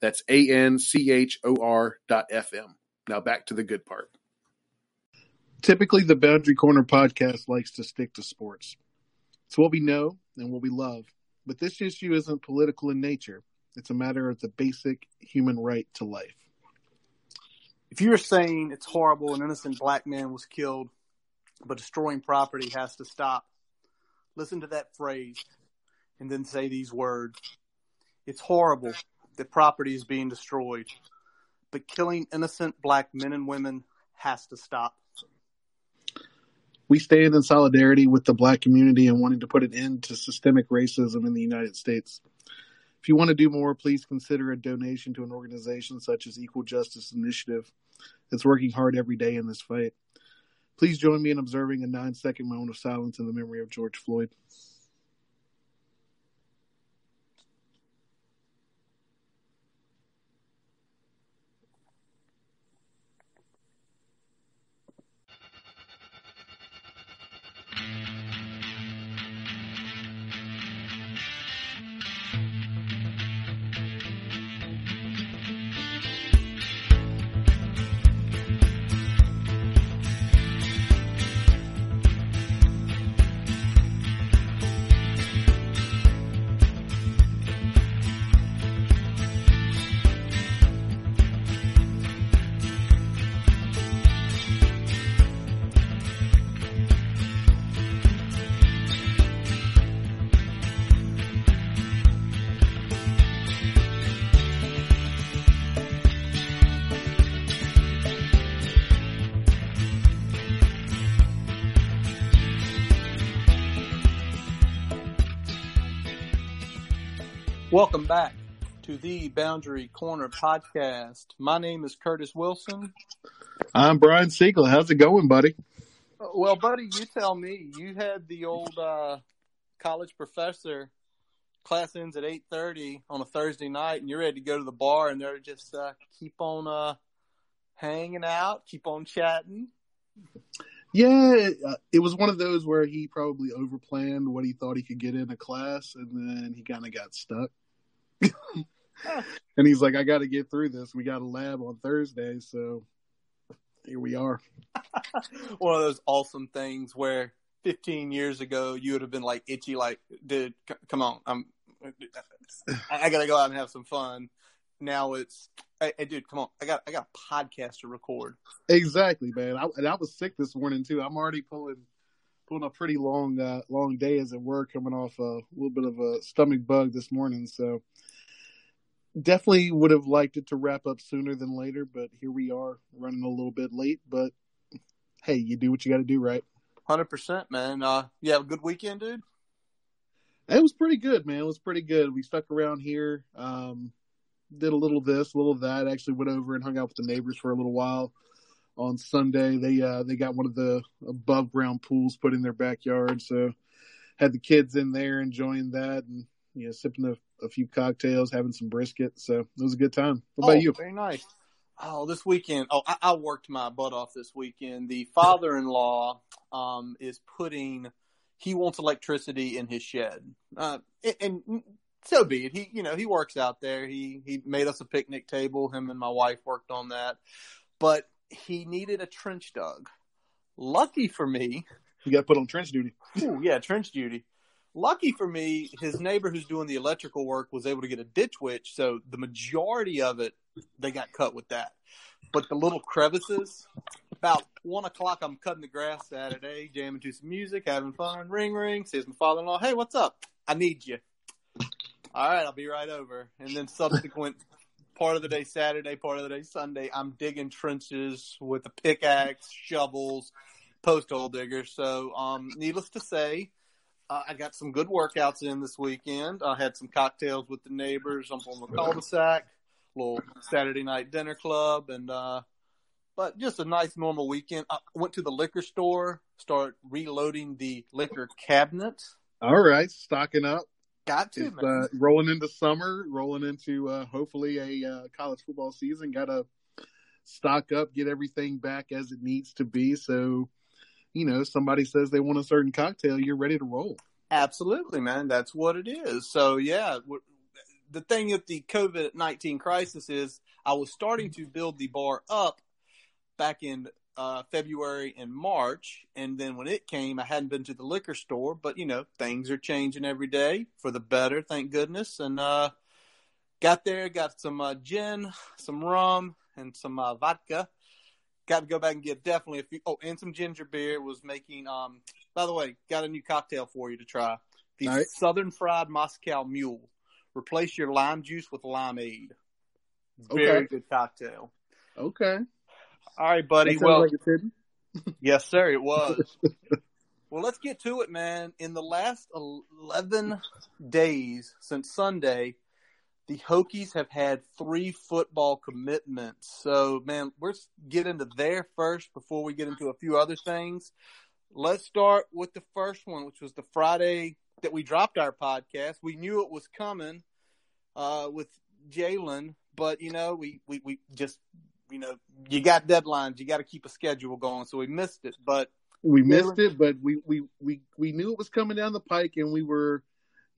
That's A N C H O R dot FM. Now back to the good part. Typically, the Boundary Corner podcast likes to stick to sports. It's what we know and what we love. But this issue isn't political in nature, it's a matter of the basic human right to life. If you're saying it's horrible an innocent black man was killed, but destroying property has to stop, listen to that phrase and then say these words. It's horrible that property is being destroyed, but killing innocent black men and women has to stop. We stand in solidarity with the black community and wanting to put an end to systemic racism in the United States. If you want to do more, please consider a donation to an organization such as Equal Justice Initiative that's working hard every day in this fight. Please join me in observing a nine second moment of silence in the memory of George Floyd. Welcome back to the Boundary Corner podcast. My name is Curtis Wilson. I'm Brian Siegel. How's it going, buddy? Well, buddy, you tell me. You had the old uh, college professor class ends at eight thirty on a Thursday night, and you're ready to go to the bar, and they're just uh, keep on uh, hanging out, keep on chatting. Yeah, it, uh, it was one of those where he probably overplanned what he thought he could get in a class, and then he kind of got stuck. and he's like, I got to get through this. We got a lab on Thursday, so here we are. One of those awesome things where 15 years ago you would have been like itchy, like, dude, c- come on, I'm, I, I got to go out and have some fun. Now it's, hey, hey, dude, come on, I got, I got a podcast to record. Exactly, man. I, and I was sick this morning too. I'm already pulling pulling a pretty long uh, long day as it were, coming off a little bit of a stomach bug this morning. So definitely would have liked it to wrap up sooner than later, but here we are running a little bit late. But hey, you do what you got to do, right? Hundred percent, man. Uh, you have a good weekend, dude. It was pretty good, man. It was pretty good. We stuck around here, um, did a little this, a little that. Actually, went over and hung out with the neighbors for a little while. On Sunday, they uh, they got one of the above ground pools put in their backyard, so had the kids in there enjoying that, and you know, sipping a, a few cocktails, having some brisket. So it was a good time. What about oh, you? Very nice. Oh, this weekend. Oh, I, I worked my butt off this weekend. The father-in-law um, is putting. He wants electricity in his shed, uh, and, and so be it. He, you know, he works out there. He he made us a picnic table. Him and my wife worked on that, but he needed a trench dug. Lucky for me, You got put on trench duty. Ooh, yeah, trench duty. Lucky for me, his neighbor who's doing the electrical work was able to get a ditch witch, so the majority of it they got cut with that. But the little crevices, about one o'clock, I'm cutting the grass Saturday, jamming to some music, having fun. Ring ring, says my father-in-law, "Hey, what's up? I need you." All right, I'll be right over. And then subsequent part of the day Saturday, part of the day Sunday, I'm digging trenches with a pickaxe, shovels, post hole digger. So, um, needless to say, uh, I got some good workouts in this weekend. I had some cocktails with the neighbors. I'm on the cul-de-sac. little Saturday night dinner club, and uh, but just a nice normal weekend. I went to the liquor store, start reloading the liquor cabinet. All right, stocking up. Got to uh, rolling into summer, rolling into uh, hopefully a uh, college football season. Got to stock up, get everything back as it needs to be. So, you know, somebody says they want a certain cocktail, you're ready to roll. Absolutely, man. That's what it is. So yeah, the thing with the COVID nineteen crisis is I was starting to build the bar up back in uh, February and March, and then when it came, I hadn't been to the liquor store. But you know, things are changing every day for the better, thank goodness. And uh, got there, got some uh, gin, some rum, and some uh, vodka. Got to go back and get definitely a few. Oh, and some ginger beer. Was making. Um, by the way, got a new cocktail for you to try. The right. Southern Fried Moscow Mule. Replace your lime juice with limeade. Okay. Very good cocktail. Okay. All right, buddy. Well, like yes, sir. It was. well, let's get to it, man. In the last eleven days since Sunday, the Hokies have had three football commitments. So, man, let's get into there first before we get into a few other things. Let's start with the first one, which was the Friday that we dropped our podcast. We knew it was coming uh, with Jalen, but you know, we, we, we just you know, you got deadlines, you got to keep a schedule going, so we missed it. But We missed it, but we, we, we, we knew it was coming down the pike and we were,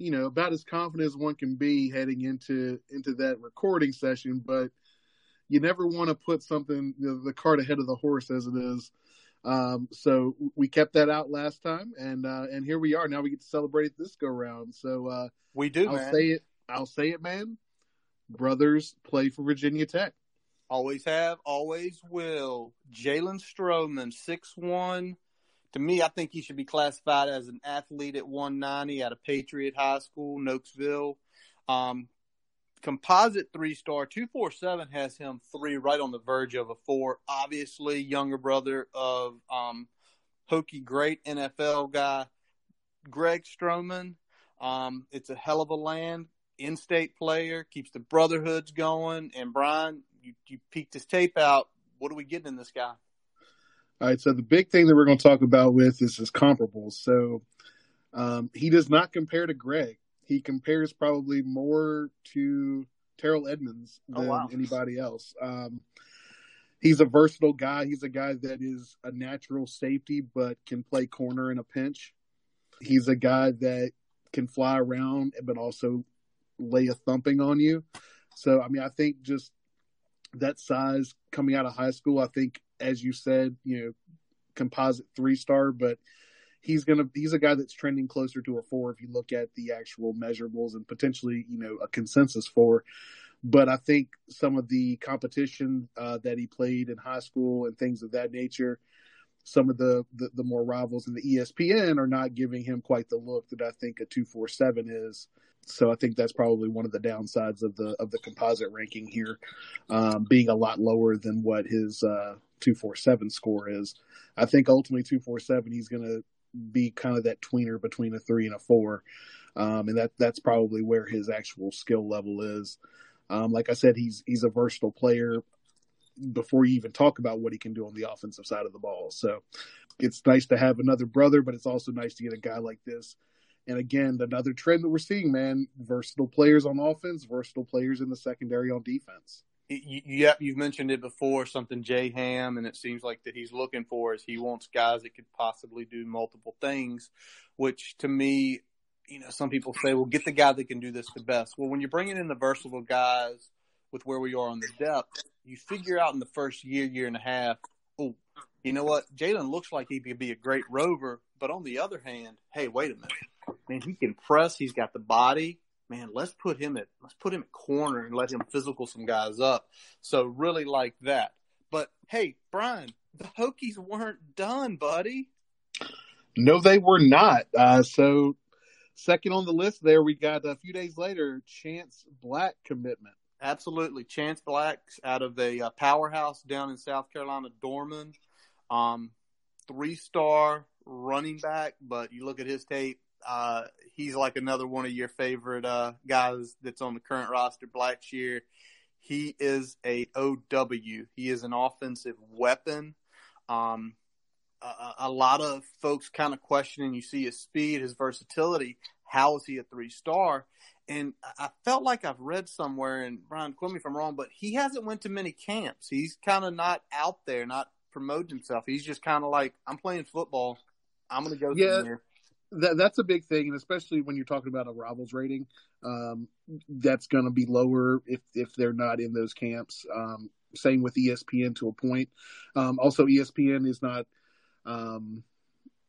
you know, about as confident as one can be heading into, into that recording session. But you never want to put something, the, the cart ahead of the horse as it is. Um, so we kept that out last time and, uh, and here we are. Now we get to celebrate this go round. So, uh, we do, I'll man. say it. I'll say it, man. Brothers play for Virginia Tech. Always have, always will. Jalen Stroman, six one. To me, I think he should be classified as an athlete at 190 out of Patriot High School, Nokesville. Um, composite three star, 247 has him three, right on the verge of a four. Obviously, younger brother of um, Hokie great NFL guy, Greg Stroman. Um, it's a hell of a land, in state player, keeps the brotherhoods going. And Brian, you, you peeked his tape out. What are we getting in this guy? All right, so the big thing that we're going to talk about with is his comparables. So um, he does not compare to Greg. He compares probably more to Terrell Edmunds Oh, than wow. anybody else. Um, he's a versatile guy. He's a guy that is a natural safety, but can play corner in a pinch. He's a guy that can fly around, but also lay a thumping on you. So, I mean, I think just that size coming out of high school, I think, as you said, you know, composite three star, but he's gonna he's a guy that's trending closer to a four if you look at the actual measurables and potentially, you know, a consensus four. But I think some of the competition uh, that he played in high school and things of that nature, some of the, the the more rivals in the ESPN are not giving him quite the look that I think a two four seven is. So I think that's probably one of the downsides of the of the composite ranking here, um, being a lot lower than what his uh, two four seven score is. I think ultimately two four seven he's going to be kind of that tweener between a three and a four, um, and that that's probably where his actual skill level is. Um, like I said, he's he's a versatile player. Before you even talk about what he can do on the offensive side of the ball, so it's nice to have another brother, but it's also nice to get a guy like this. And again, another trend that we're seeing, man, versatile players on offense, versatile players in the secondary on defense. You, you, you've mentioned it before, something Jay Ham, and it seems like that he's looking for is he wants guys that could possibly do multiple things, which to me, you know, some people say, well, get the guy that can do this the best. Well, when you're bringing in the versatile guys with where we are on the depth, you figure out in the first year, year and a half, oh, you know what? Jalen looks like he could be a great rover, but on the other hand, hey, wait a minute. Man, he can press. He's got the body. Man, let's put him at let's put him at corner and let him physical some guys up. So really like that. But hey, Brian, the Hokies weren't done, buddy. No, they were not. Uh, so, second on the list there, we got a few days later, Chance Black commitment. Absolutely, Chance Black's out of a uh, powerhouse down in South Carolina, Dorman. Um, three star running back, but you look at his tape, uh, he's like another one of your favorite uh, guys that's on the current roster. Blackshear, he is a OW. He is an offensive weapon. Um, a, a lot of folks kind of questioning. You see his speed, his versatility. How is he a three star? And I felt like I've read somewhere, and Brian, quote me if I'm wrong, but he hasn't went to many camps. He's kind of not out there, not promoting himself. He's just kind of like, I'm playing football. I'm going to go Yeah. That that's a big thing, and especially when you're talking about a rivals rating, um, that's going to be lower if if they're not in those camps. Um, same with ESPN to a point. Um, also, ESPN is not. Um,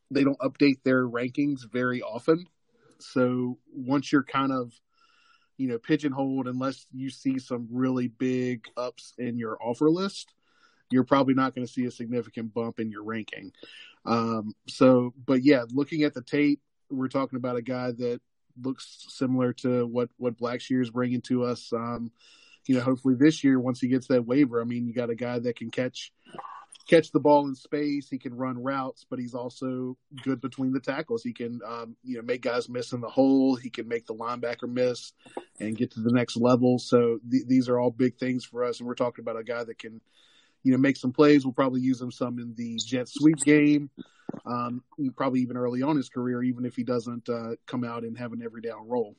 they don't update their rankings very often, so once you're kind of, you know, pigeonholed, unless you see some really big ups in your offer list, you're probably not going to see a significant bump in your ranking. Um, so, but yeah, looking at the tape, we're talking about a guy that looks similar to what what Blackshear is bringing to us. Um, you know, hopefully this year, once he gets that waiver, I mean, you got a guy that can catch catch the ball in space. He can run routes, but he's also good between the tackles. He can, um, you know, make guys miss in the hole. He can make the linebacker miss and get to the next level. So th- these are all big things for us. And we're talking about a guy that can, you know, make some plays. We'll probably use him some in the jet sweep game. Um, probably even early on his career, even if he doesn't uh, come out and have an every down role.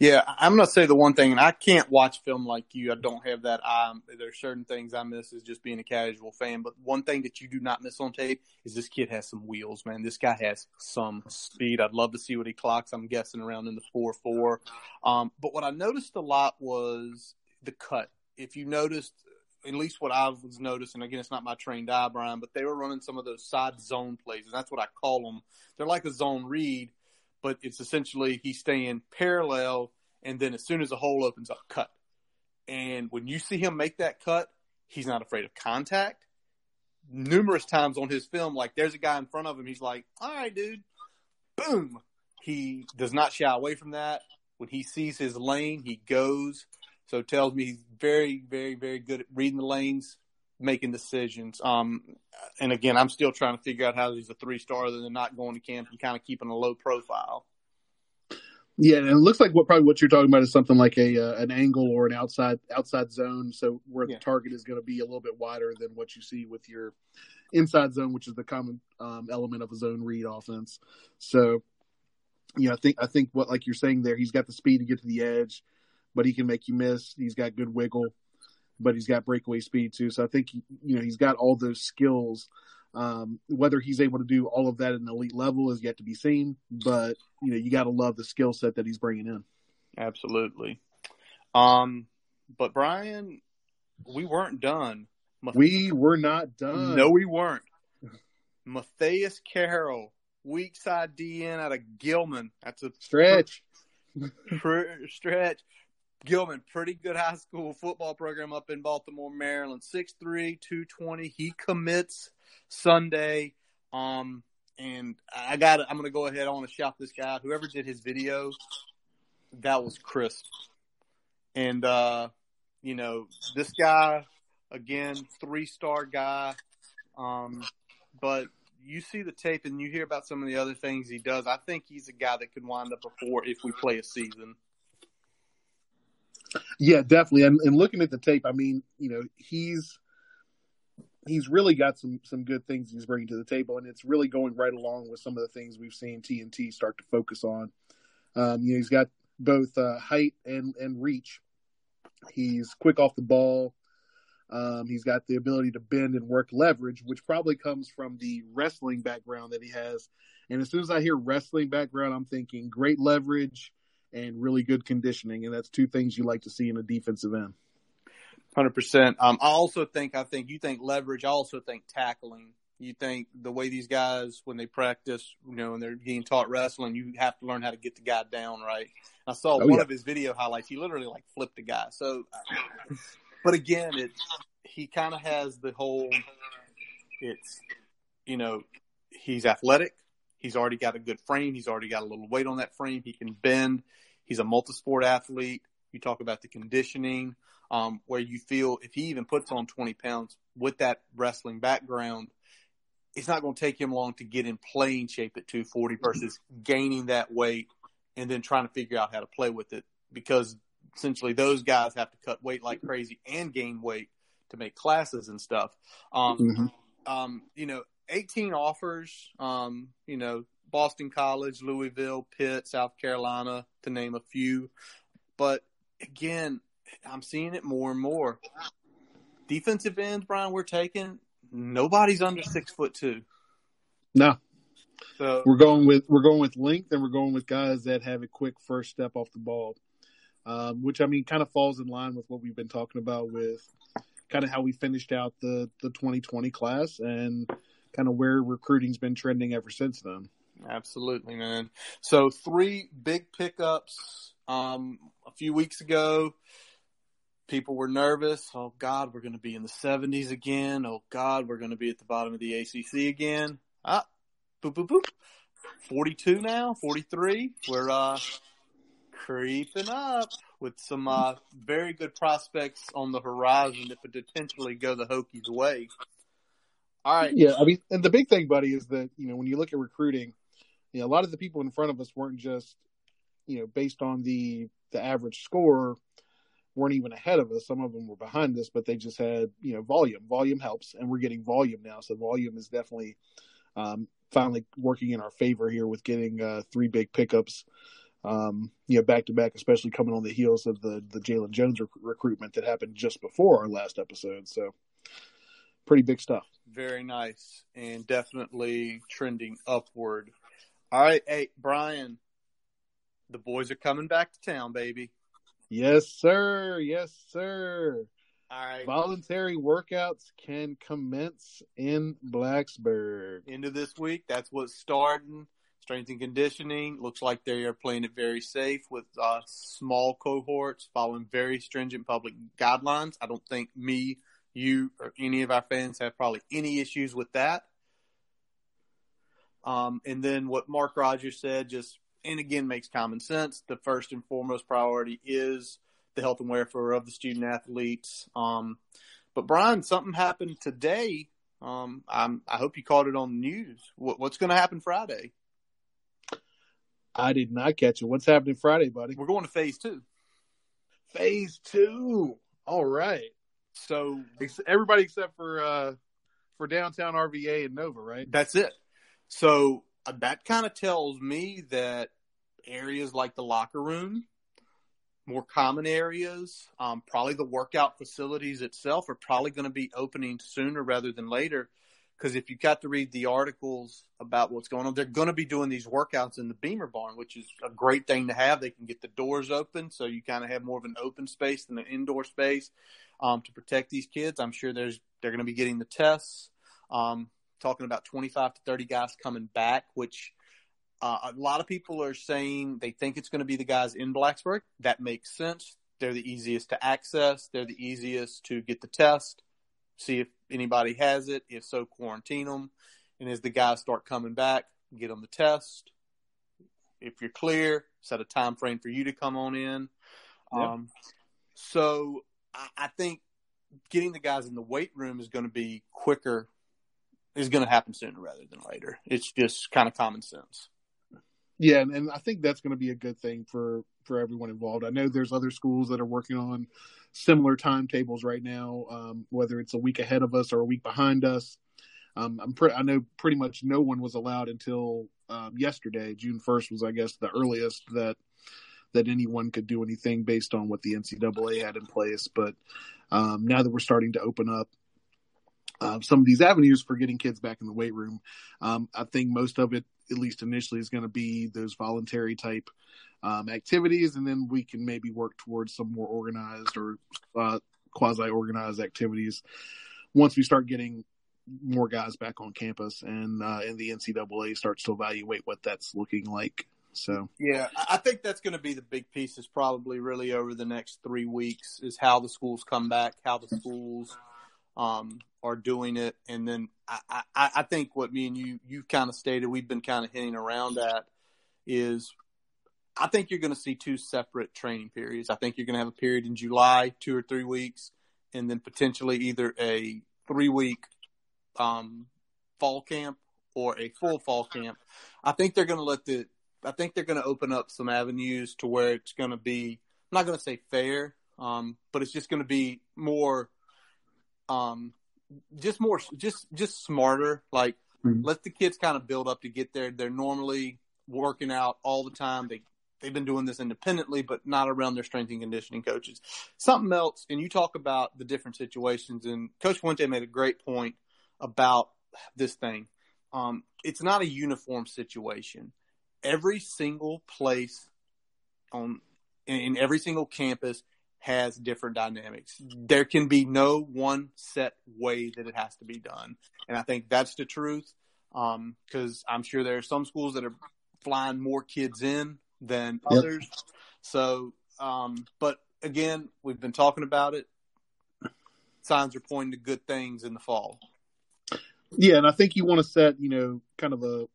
Yeah, I'm going to say the one thing, and I can't watch film like you. I don't have that eye. There's certain things I miss as just being a casual fan. But one thing that you do not miss on tape is this kid has some wheels, man. This guy has some speed. I'd love to see what he clocks. I'm guessing around in the 4 4. Um, but what I noticed a lot was the cut. If you noticed, at least what I was noticing, again, it's not my trained eye, Brian, but they were running some of those side zone plays, and that's what I call them. They're like a zone read, but it's essentially he's staying parallel, and then as soon as a hole opens up, cut. And when you see him make that cut, he's not afraid of contact. Numerous times on his film, like there's a guy in front of him, he's like, "All right, dude," boom. He does not shy away from that. When he sees his lane, he goes. So it tells me he's very, very, very good at reading the lanes, making decisions. Um, and again, I'm still trying to figure out how he's a three star other than not going to camp and kind of keeping a low profile. Yeah, and it looks like what probably what you're talking about is something like a uh, an angle or an outside outside zone, so where Yeah. the target is going to be a little bit wider than what you see with your inside zone, which is the common um, element of a zone read offense. So, yeah, I think I think what like you're saying there, he's got the speed to get to the edge, but he can make you miss. He's got good wiggle, but he's got breakaway speed too. So I think you know he's got all those skills. Um, whether he's able to do all of that at an elite level is yet to be seen, but you know you got to love the skill set that he's bringing in. Absolutely. Um, but Brian, we weren't done. Ma- We were not done. No, we weren't. Matthias Carroll, weak side DN out of Gilman. That's a stretch. pr- stretch. Gilman, pretty good high school football program up in Baltimore, Maryland. 6'3", 220. He commits Sunday. Um, and I got. I'm going to go ahead. I want to shout this guy. Whoever did his video, that was crisp. And uh, you know, this guy again, three star guy. Um, but you see the tape and you hear about some of the other things he does. I think he's a guy that could wind up a four if we play a season. Yeah, definitely. And, and looking at the tape, I mean, you know, he's he's really got some some good things he's bringing to the table, and it's really going right along with some of the things we've seen TNT start to focus on. Um, you know, he's got both uh, height and and reach. He's quick off the ball. Um, he's got the ability to bend and work leverage, which probably comes from the wrestling background that he has. And as soon as I hear wrestling background, I'm thinking great leverage and really good conditioning, and that's two things you like to see in a defensive end. Hundred percent. Um, I also think I think you think leverage. I also think tackling. You think the way these guys when they practice, you know, and they're getting taught wrestling, you have to learn how to get the guy down right. I saw Oh, one yeah. of his video highlights. He literally like flipped a guy. So, but again, it he kind of has the whole. It's you know he's athletic. He's already got a good frame. He's already got a little weight on that frame. He can bend. He's a multi-sport athlete. You talk about the conditioning, um, where you feel if he even puts on 20 pounds with that wrestling background, it's not going to take him long to get in playing shape at 240 versus gaining that weight and then trying to figure out how to play with it. Because essentially those guys have to cut weight like crazy and gain weight to make classes and stuff. Um, Mhm. um, you know, 18 offers, um, you know, Boston College, Louisville, Pitt, South Carolina, to name a few. But again, I'm seeing it more and more. Defensive ends, Brian, we're taking. Nobody's under six foot two. No, So we're going with we're going with length, and we're going with guys that have a quick first step off the ball, um, which I mean kind of falls in line with what we've been talking about with kind of how we finished out the the 2020 class and kind of where recruiting's been trending ever since then. Absolutely, man. So three big pickups. Um, a few weeks ago, people were nervous. Oh God, we're going to be in the seventies again. Oh God, we're going to be at the bottom of the ACC again. Ah, boop boop boop. Forty-two now, forty-three. We're uh creeping up with some uh very good prospects on the horizon that could potentially go the Hokies' way. All right. Yeah, I mean, and the big thing, buddy, is that you know when you look at recruiting, you know, a lot of the people in front of us weren't just you know based on the the average score weren't even ahead of us. Some of them were behind us, but they just had you know volume. Volume helps, and we're getting volume now, so volume is definitely um, finally working in our favor here with getting uh, three big pickups. Um, you know, back to back, especially coming on the heels of the the Jalen Jones rec- recruitment that happened just before our last episode. So, pretty big stuff. Very nice and definitely trending upward. All right, hey Brian, the boys are coming back to town, baby. Yes, sir. Yes, sir. All right, Voluntary workouts can commence in Blacksburg. into this week, that's what's starting. Strength and conditioning looks like they are playing it very safe with uh, small cohorts, following very stringent public guidelines. I don't think me, you, or any of our fans have probably any issues with that. Um, and then what Mark Rogers said just, and again, makes common sense. The first and foremost priority is the health and welfare of the student athletes. Um, but Brian, something happened today. Um, I'm, I hope you caught it on the news. What, what's going to happen Friday? I did not catch it. What's happening Friday, buddy? We're going to phase two. Phase two. All right. So Ex- Everybody except for uh for downtown RVA and Nova, right? That's it. So uh, that kind of tells me that areas like the locker room, more common areas, um, probably the workout facilities itself are probably going to be opening sooner rather than later. Because if you got to read the articles about what's going on, they're going to be doing these workouts in the Beamer barn, which is a great thing to have. They can get the doors open, so you kind of have more of an open space than an indoor space um, to protect these kids. I'm sure there's they're going to be getting the tests. Um, talking about 25 to 30 guys coming back, which uh, a lot of people are saying they think it's going to be the guys in Blacksburg. That makes sense. They're the easiest to access. They're the easiest to get the test, see if anybody has it. If so, quarantine them. And as the guys start coming back, get them the test. If you're clear, set a time frame for you to come on in. Yep. Um, so I, I think getting the guys in the weight room is going to be quicker is going to happen sooner rather than later. It's just kind of common sense. Yeah, and, and I think that's going to be a good thing for for everyone involved. I know there's other schools that are working on similar timetables right now, um, whether it's a week ahead of us or a week behind us. Um, I'm pre- I know pretty much no one was allowed until um, yesterday. June 1st was, I guess, the earliest that that anyone could do anything based on what the NCAA had in place. But um, now that we're starting to open up uh, some of these avenues for getting kids back in the weight room, um, I think most of it, at least initially, is going to be those voluntary type um, activities, and then we can maybe work towards some more organized or uh, quasi organized activities once we start getting more guys back on campus and uh, and the NCAA starts to evaluate what that's looking like. So Yeah, I think that's going to be the big piece. Is probably really over the next three weeks is how the schools come back, how the schools um, are doing it, and then I, I, I think what me and you you kind of stated we've been kind of hitting around at is I think you're going to see two separate training periods. I think you're going to have a period in July, two or three weeks, and then potentially either a three week um, fall camp or a full fall camp. I think they're going to let the I think they're going to open up some avenues to where it's going to be I'm not going to say fair, um, but it's just going to be more, um, just more, just just smarter. Like Mhm. let the kids kind of build up to get there. They're normally working out all the time. They they've been doing this independently, but not around their strength and conditioning coaches. Something else, and you talk about the different situations, and Coach Fuente made a great point about this thing. Um, it's not a uniform situation. Every single place on in, in every single campus has different dynamics. There can be no one set way that it has to be done, and I think that's the truth. Because I'm sure there are some schools that are flying more kids in than Yep. others. So, um, but again, we've been talking about it. Signs are pointing to good things in the fall. Yeah, and I think you want to set, you know, kind of a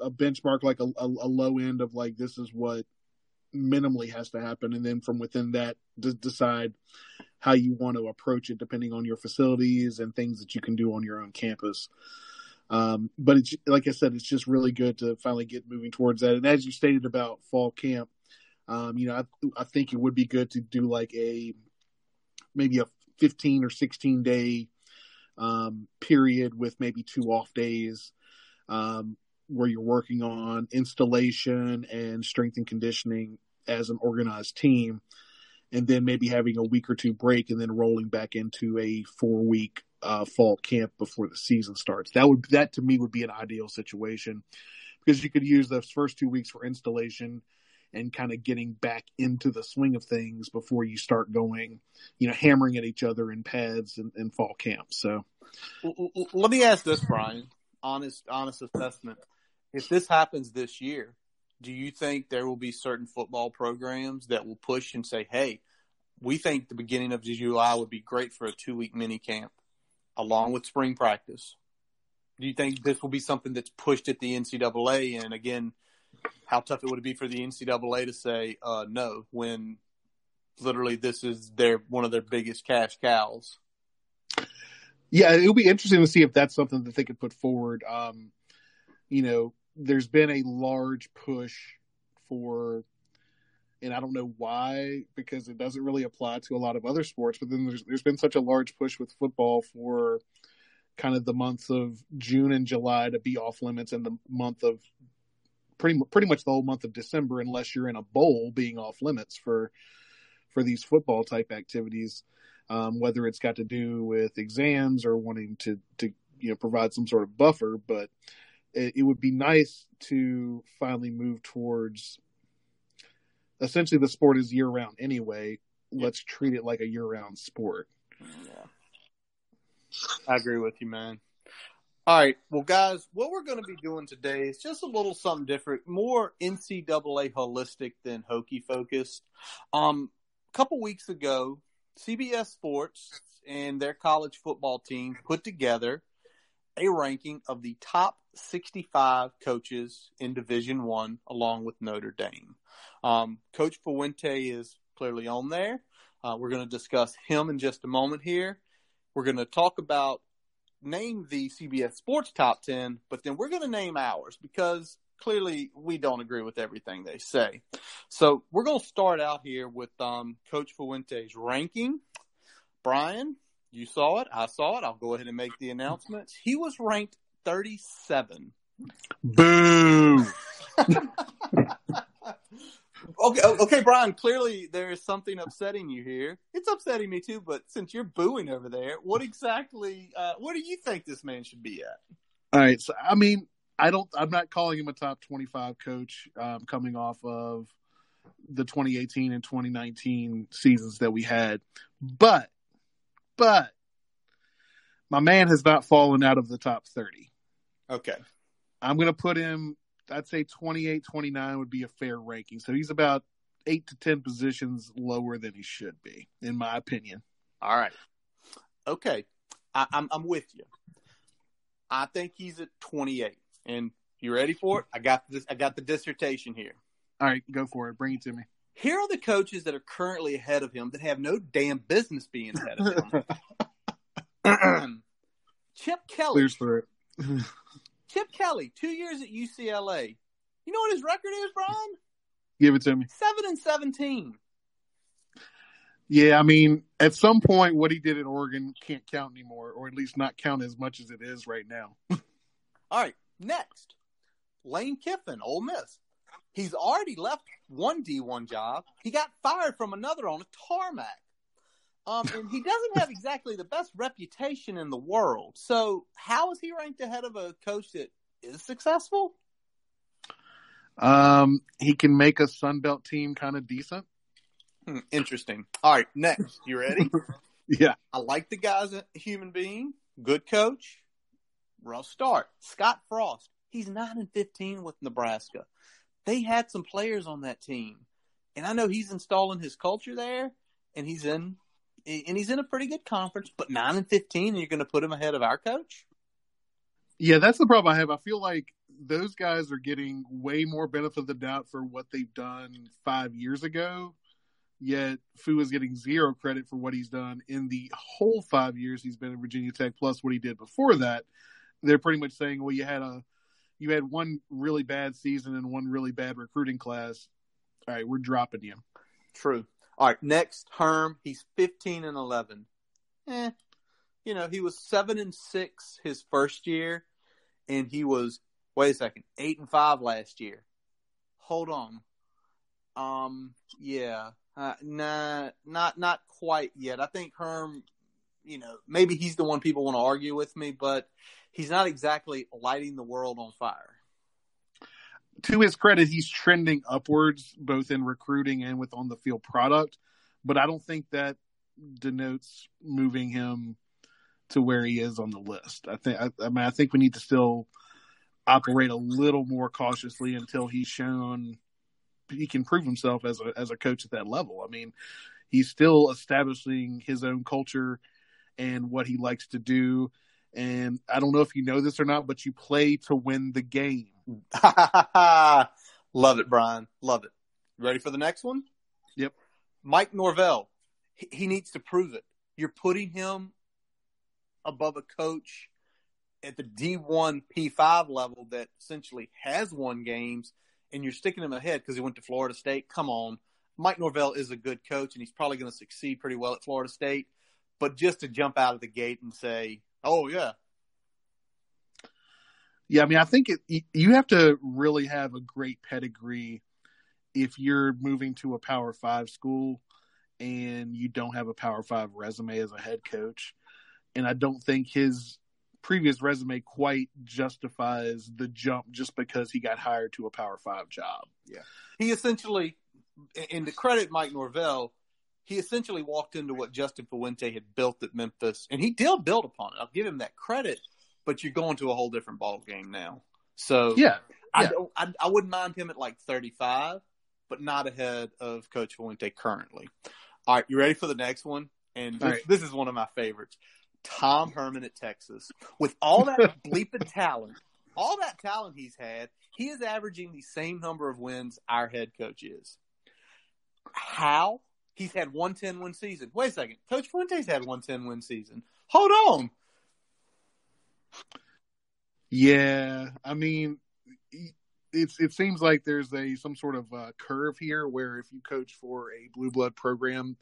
a benchmark, like a, a, a low end of like this is what minimally has to happen, and then from within that, d- decide how you want to approach it, depending on your facilities and things that you can do on your own campus. Um, but it's like I said, it's just really good to finally get moving towards that. And as you stated about fall camp, um, you know, I, I think it would be good to do like a maybe a 15 or 16 day um, period with maybe two off days um, where you're working on installation and strength and conditioning as an organized team, and then maybe having a week or two break and then rolling back into a four week uh, fall camp before the season starts. That would that to me would be an ideal situation because you could use those first two weeks for installation and kind of getting back into the swing of things before you start going, you know, hammering at each other in pads and, and fall camp. So Let me ask this, Brian. Honest, honest assessment. If this happens this year, do you think there will be certain football programs that will push and say, "Hey, we think the beginning of July would be great for a two-week mini camp, along with spring practice"? Do you think this will be something that's pushed at the NCAA? And again, how tough it would be for the NCAA to say uh, no when literally this is their one of their biggest cash cows? Yeah, it'll be interesting to see if that's something that they could put forward. Um, you know, there's been a large push for, and I don't know why, because it doesn't really apply to a lot of other sports. But then there's there's been such a large push with football for kind of the months of June and July to be off limits, and the month of pretty pretty much the whole month of December, unless you're in a bowl, being off limits for for these football type activities um, whether it's got to do with exams or wanting to, to you know provide some sort of buffer. But it, would be nice to finally move towards essentially the sport is year round anyway. Let's treat it like a year round sport. Yeah. I agree with you, man. All right. Well, guys, what we're going to be doing today is just a little something different, more NCAA holistic than hokey focused. Um, a couple weeks ago, CBS Sports and their college football team put together a ranking of the top 65 coaches in Division One, along with Notre Dame. Um, Coach Fuente is clearly on there. Uh, we're going to discuss him in just a moment here. We're going to talk about name the CBS Sports top 10, but then we're going to name ours because clearly we don't agree with everything they say. So we're going to start out here with um, Coach Fuente's ranking. Brian, you saw it. I saw it. I'll go ahead and make the announcements. He was ranked 37. Boo! Okay, okay, Brian. Clearly, there is something upsetting you here. It's upsetting me too. But since you're booing over there, what exactly? Uh, what do you think this man should be at? All right. So I mean, I don't. I'm not calling him a top 25 coach um, coming off of the 2018 and 2019 seasons that we had, but but my man has not fallen out of the top 30. Okay, I'm going to put him. I'd say 28, 29 would be a fair ranking. So he's about eight to 10 positions lower than he should be, in my opinion. all right, okay. I, I'm I'm with you. I think he's at 28. And you ready for it? I got this. I got the dissertation here. All right, go for it. Bring it to me. Here are the coaches that are currently ahead of him that have no damn business being ahead of him. Chip Kelly. Clears for it. Chip Kelly, two years at UCLA. You know what his record is, Brian? Give it to me. Seven and seventeen. Yeah, I mean, at some point, what he did at Oregon can't count anymore, or at least not count as much as it is right now. All right, next, Lane Kiffin, Ole Miss. He's already left one D1 job. He got fired from another on a tarmac. Um, and he doesn't have exactly the best reputation in the world. So, how is he ranked ahead of a coach that is successful? Um, he can make a Sun Belt team kind of decent. Hmm, interesting. All right, next. You ready? Yeah. I like the guy's a human being, good coach, rough start. Scott Frost, he's 9 and 15 with Nebraska. They had some players on that team. And I know he's installing his culture there and he's in and he's in a pretty good conference, but 9 and 15 and you're going to put him ahead of our coach? Yeah, that's the problem I have. I feel like those guys are getting way more benefit of the doubt for what they've done five years ago. Yet Fu is getting zero credit for what he's done in the whole five years he's been at Virginia Tech, plus what he did before that. They're pretty much saying, well, you had a you had one really bad season and one really bad recruiting class. All right, we're dropping you. True. All right, next Herm, he's 15 and 11. Eh, you know, he was 7 and 6 his first year and he was wait a second, 8 and 5 last year. Hold on. Um, yeah. Uh, nah, not not quite yet. I think Herm, you know, maybe he's the one people want to argue with me, but he's not exactly lighting the world on fire. To his credit, he's trending upwards both in recruiting and with on the field product, but I don't think that denotes moving him to where he is on the list. I think I, I mean I think we need to still operate a little more cautiously until he's shown he can prove himself as a as a coach at that level. I mean, he's still establishing his own culture and what he likes to do. And I don't know if you know this or not, but you play to win the game. Love it, Brian. Love it. Ready for the next one? Yep. Mike Norvell. He, needs to prove it. You're putting him above a coach at the D1 P5 level that essentially has won games and you're sticking him ahead because he went to Florida State. Come on. Mike Norvell is a good coach and he's probably going to succeed pretty well at Florida State. But just to jump out of the gate and say, oh, yeah. Yeah, I mean, I think it, you have to really have a great pedigree if you're moving to a Power Five school and you don't have a Power Five resume as a head coach. And I don't think his previous resume quite justifies the jump just because he got hired to a Power Five job. Yeah, he essentially, and to credit Mike Norvell, he essentially walked into what Justin Fuente had built at Memphis, and he did build upon it. I'll give him that credit, but you're going to a whole different ball game now. So yeah, I yeah. I, I wouldn't mind him at like 35, but not ahead of Coach Fuente currently. All right, you ready for the next one? And this, right. this is one of my favorites. Tom Herman at Texas. With all that bleeping talent, all that talent he's had, he is averaging the same number of wins our head coach is. How? He's had one 10 win season. Wait a second. Coach Fuente's had one 10 win season. Hold on. Yeah, I mean, it's it seems like there's a some sort of uh, curve here where if you coach for a blue blood program,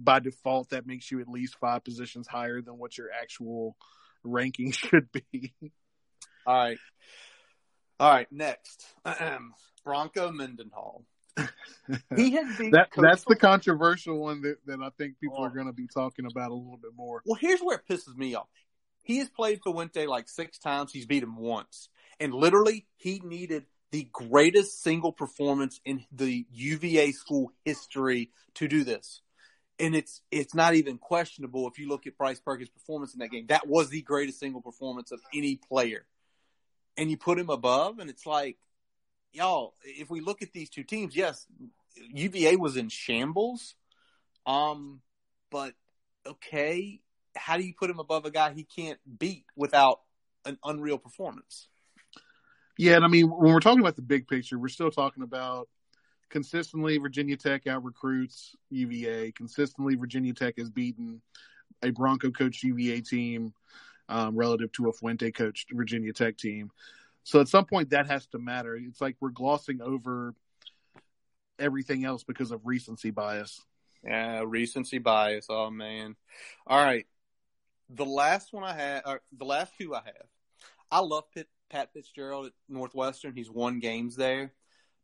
by default that makes you at least five positions higher than what your actual ranking should be. All right. All right, next. Bronco Mendenhall. He has been that that's the controversial one that, that I think people Oh. are going to be talking about a little bit more. Well, here's where it pisses me off. He has played Fuente like six times. He's beat him once. And literally, he needed the greatest single performance in the UVA school history to do this. And it's it's not even questionable if you look at Bryce Perkins' performance in that game. That was the greatest single performance of any player. And you put him above, and it's like, y'all, if we look at these two teams, yes, UVA was in shambles. Um, but okay, how do you put him above a guy he can't beat without an unreal performance? Yeah, and I mean when we're talking about the big picture, we're still talking about consistently Virginia Tech out recruits UVA. Consistently, Virginia Tech has beaten a Bronco coached UVA team um, relative to a Fuente coached Virginia Tech team. So at some point, that has to matter. It's like we're glossing over everything else because of recency bias. Yeah, recency bias. Oh man. All right. The last one I have, or the last two I have. I love Pitt, Pat Fitzgerald at Northwestern. He's won games there,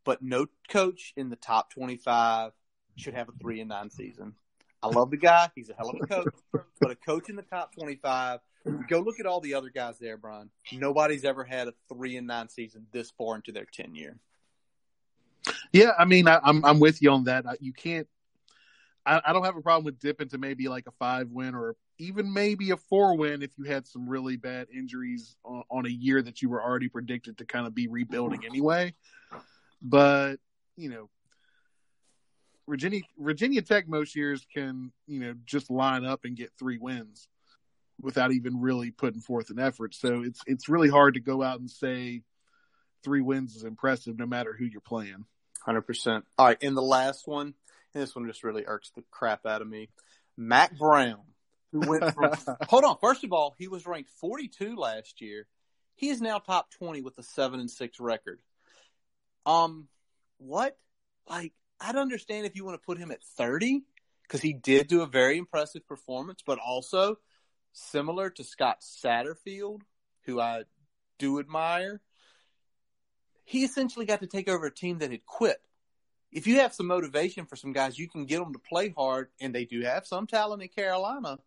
but no coach in the top twenty-five should have a three and nine season. I love the guy. He's a hell of a coach, but a coach in the top twenty-five. Go look at all the other guys there, Brian. Nobody's ever had a three and nine season this far into their tenure. Yeah, I mean, I, I'm I'm with you on that. You can't. I, I don't have a problem with dipping to maybe like a five win or even maybe a four win if you had some really bad injuries on, on a year that you were already predicted to kind of be rebuilding anyway. But you know, Virginia Virginia Tech most years can you know just line up and get three wins without even really putting forth an effort. So it's it's really hard to go out and say three wins is impressive no matter who you're playing. Hundred percent. All right, and the last one, and this one just really irks the crap out of me. Mack Brown, who went from hold on. First of all, he was ranked 42 last year. He is now top 20 with a seven and six record. Um, what? Like, I'd understand if you want to put him at 30 because he did do a very impressive performance, but also similar to Scott Satterfield, who I do admire he essentially got to take over a team that had quit. If you have some motivation for some guys, you can get them to play hard, and they do have some talent in Carolina.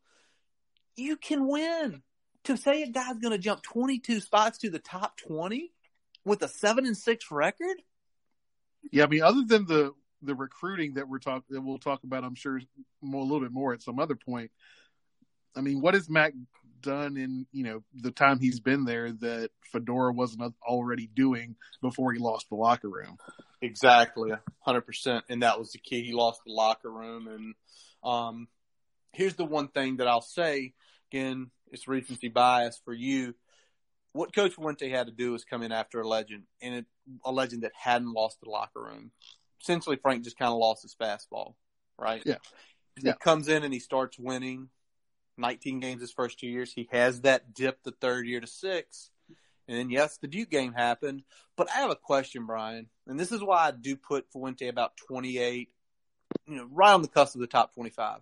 You can win. To say a guy's going to jump 22 spots to the top 20 with a seven and six record. Yeah, I mean, other than the the recruiting that we're talking that we'll talk about, I'm sure more, a little bit more at some other point. I mean, what has Mack done in you know the time he's been there that Fedora wasn't already doing before he lost the locker room. Exactly, hundred percent, and that was the key. He lost the locker room, and um, here's the one thing that I'll say again: it's recency bias for you. What Coach Fuente had to do is come in after a legend, and it, a legend that hadn't lost the locker room. Essentially, Frank just kind of lost his fastball, right? Yeah. He comes in and he starts winning 19 games his first two years. He has that dip the third year to six. And then, yes, the Duke game happened. But I have a question, Brian. And this is why I do put Fuente about 28, you know, right on the cusp of the top 25.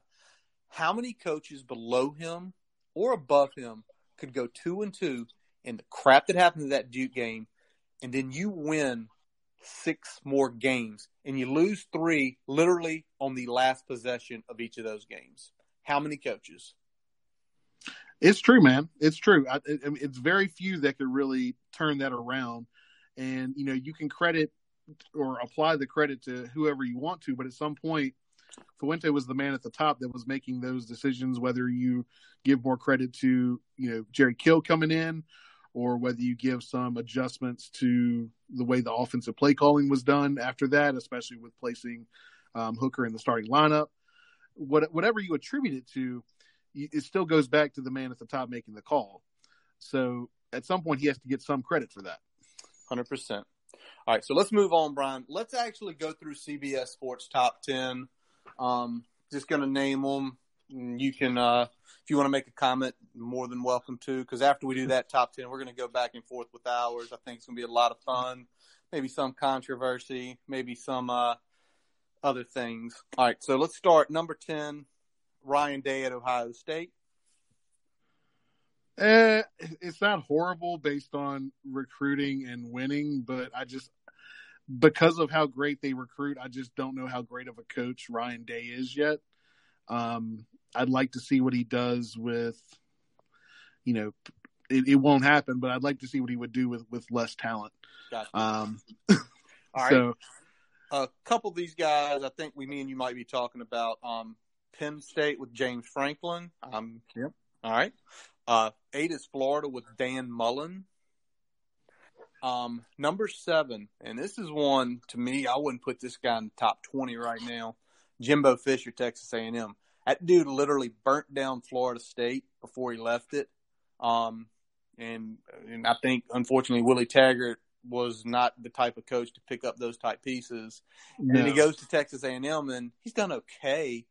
How many coaches below him or above him could go two and two in the crap that happened to that Duke game, and then you win six more games and you lose three literally on the last possession of each of those games? How many coaches? It's true, man. It's true. I, it, it's very few that could really turn that around. And, you know, you can credit or apply the credit to whoever you want to, but at some point, Fuente was the man at the top that was making those decisions, whether you give more credit to, you know, Jerry Kill coming in or whether you give some adjustments to the way the offensive play calling was done after that, especially with placing um, Hooker in the starting lineup. What, whatever you attribute it to, it still goes back to the man at the top making the call. So at some point, he has to get some credit for that. Hundred percent. All right, so let's move on, Brian. Let's actually go through CBS Sports Top Ten. Um, just going to name them. You can, uh, if you want to make a comment, more than welcome to. Because after we do that top ten, we're going to go back and forth with ours. I think it's going to be a lot of fun. Maybe some controversy. Maybe some uh, other things. All right, so let's start. Number ten, Ryan Day at Ohio State? Uh, it's not horrible based on recruiting and winning, but I just because of how great they recruit, I just don't know how great of a coach Ryan Day is yet. Um, I'd like to see what he does with, you know, it, it, won't happen, but I'd like to see what he would do with with less talent. Gotcha. Um, All right. So, a couple of these guys, I think we, me and you might be talking about. Um, Penn State with James Franklin. Um, yep. All right. Uh, eight is Florida with Dan Mullen. Um, number seven, and this is one to me. I wouldn't put this guy in the top twenty right now. Jimbo Fisher, Texas A&M. That dude literally burnt down Florida State before he left it. Um, and and I think unfortunately Willie Taggart was not the type of coach to pick up those type pieces. No. And he goes to Texas A&M and he's done okay,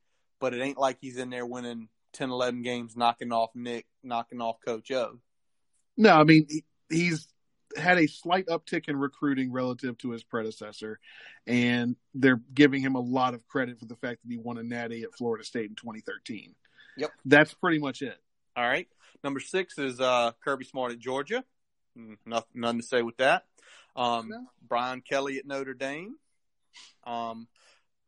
but it ain't like he's in there winning 10, 11 games, knocking off Nick, knocking off Coach O. No, I mean, he's had a slight uptick in recruiting relative to his predecessor, and they're giving him a lot of credit for the fact that he won a natty at Florida State in 2013. Yep. That's pretty much it. All right. Number six is uh, Kirby Smart at Georgia. Mm, Nothing, nothing to say with that. Um, No. Brian Kelly at Notre Dame. Um,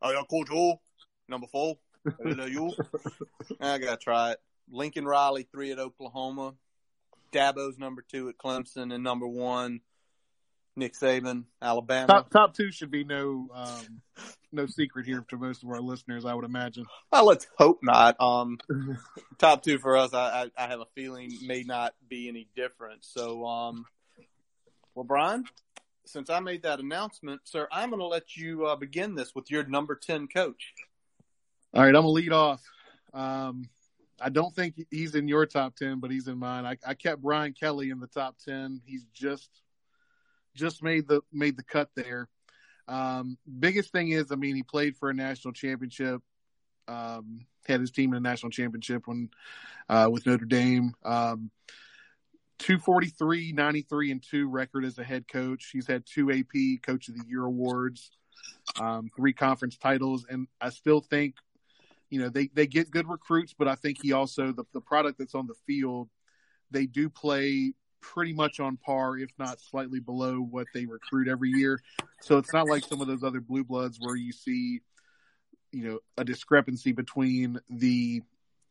oh, yeah, Coach O, number four. LSU. I gotta try it. Lincoln Riley, three at Oklahoma. Dabo's number two at Clemson, and number one, Nick Saban, Alabama. Top top two should be no um, no secret here to most of our listeners, I would imagine. Well, let's hope not. Um, top two for us, I, I, I have a feeling may not be any different. So, um, well, Brian, since I made that announcement, sir, I'm going to let you uh, begin this with your number ten coach. All right, I'm gonna lead off. Um, I don't think he's in your top ten, but he's in mine. I, I kept Brian Kelly in the top ten. He's just just made the made the cut there. Um, biggest thing is, I mean, he played for a national championship. Um, had his team in a national championship when uh, with Notre Dame. Um, 243, 93, and 2 record as a head coach. He's had two AP Coach of the Year awards, um, three conference titles, and I still think, you know, they, they get good recruits, but I think he also, the, the product that's on the field, they do play pretty much on par, if not slightly below what they recruit every year. So it's not like some of those other blue bloods where you see, you know, a discrepancy between the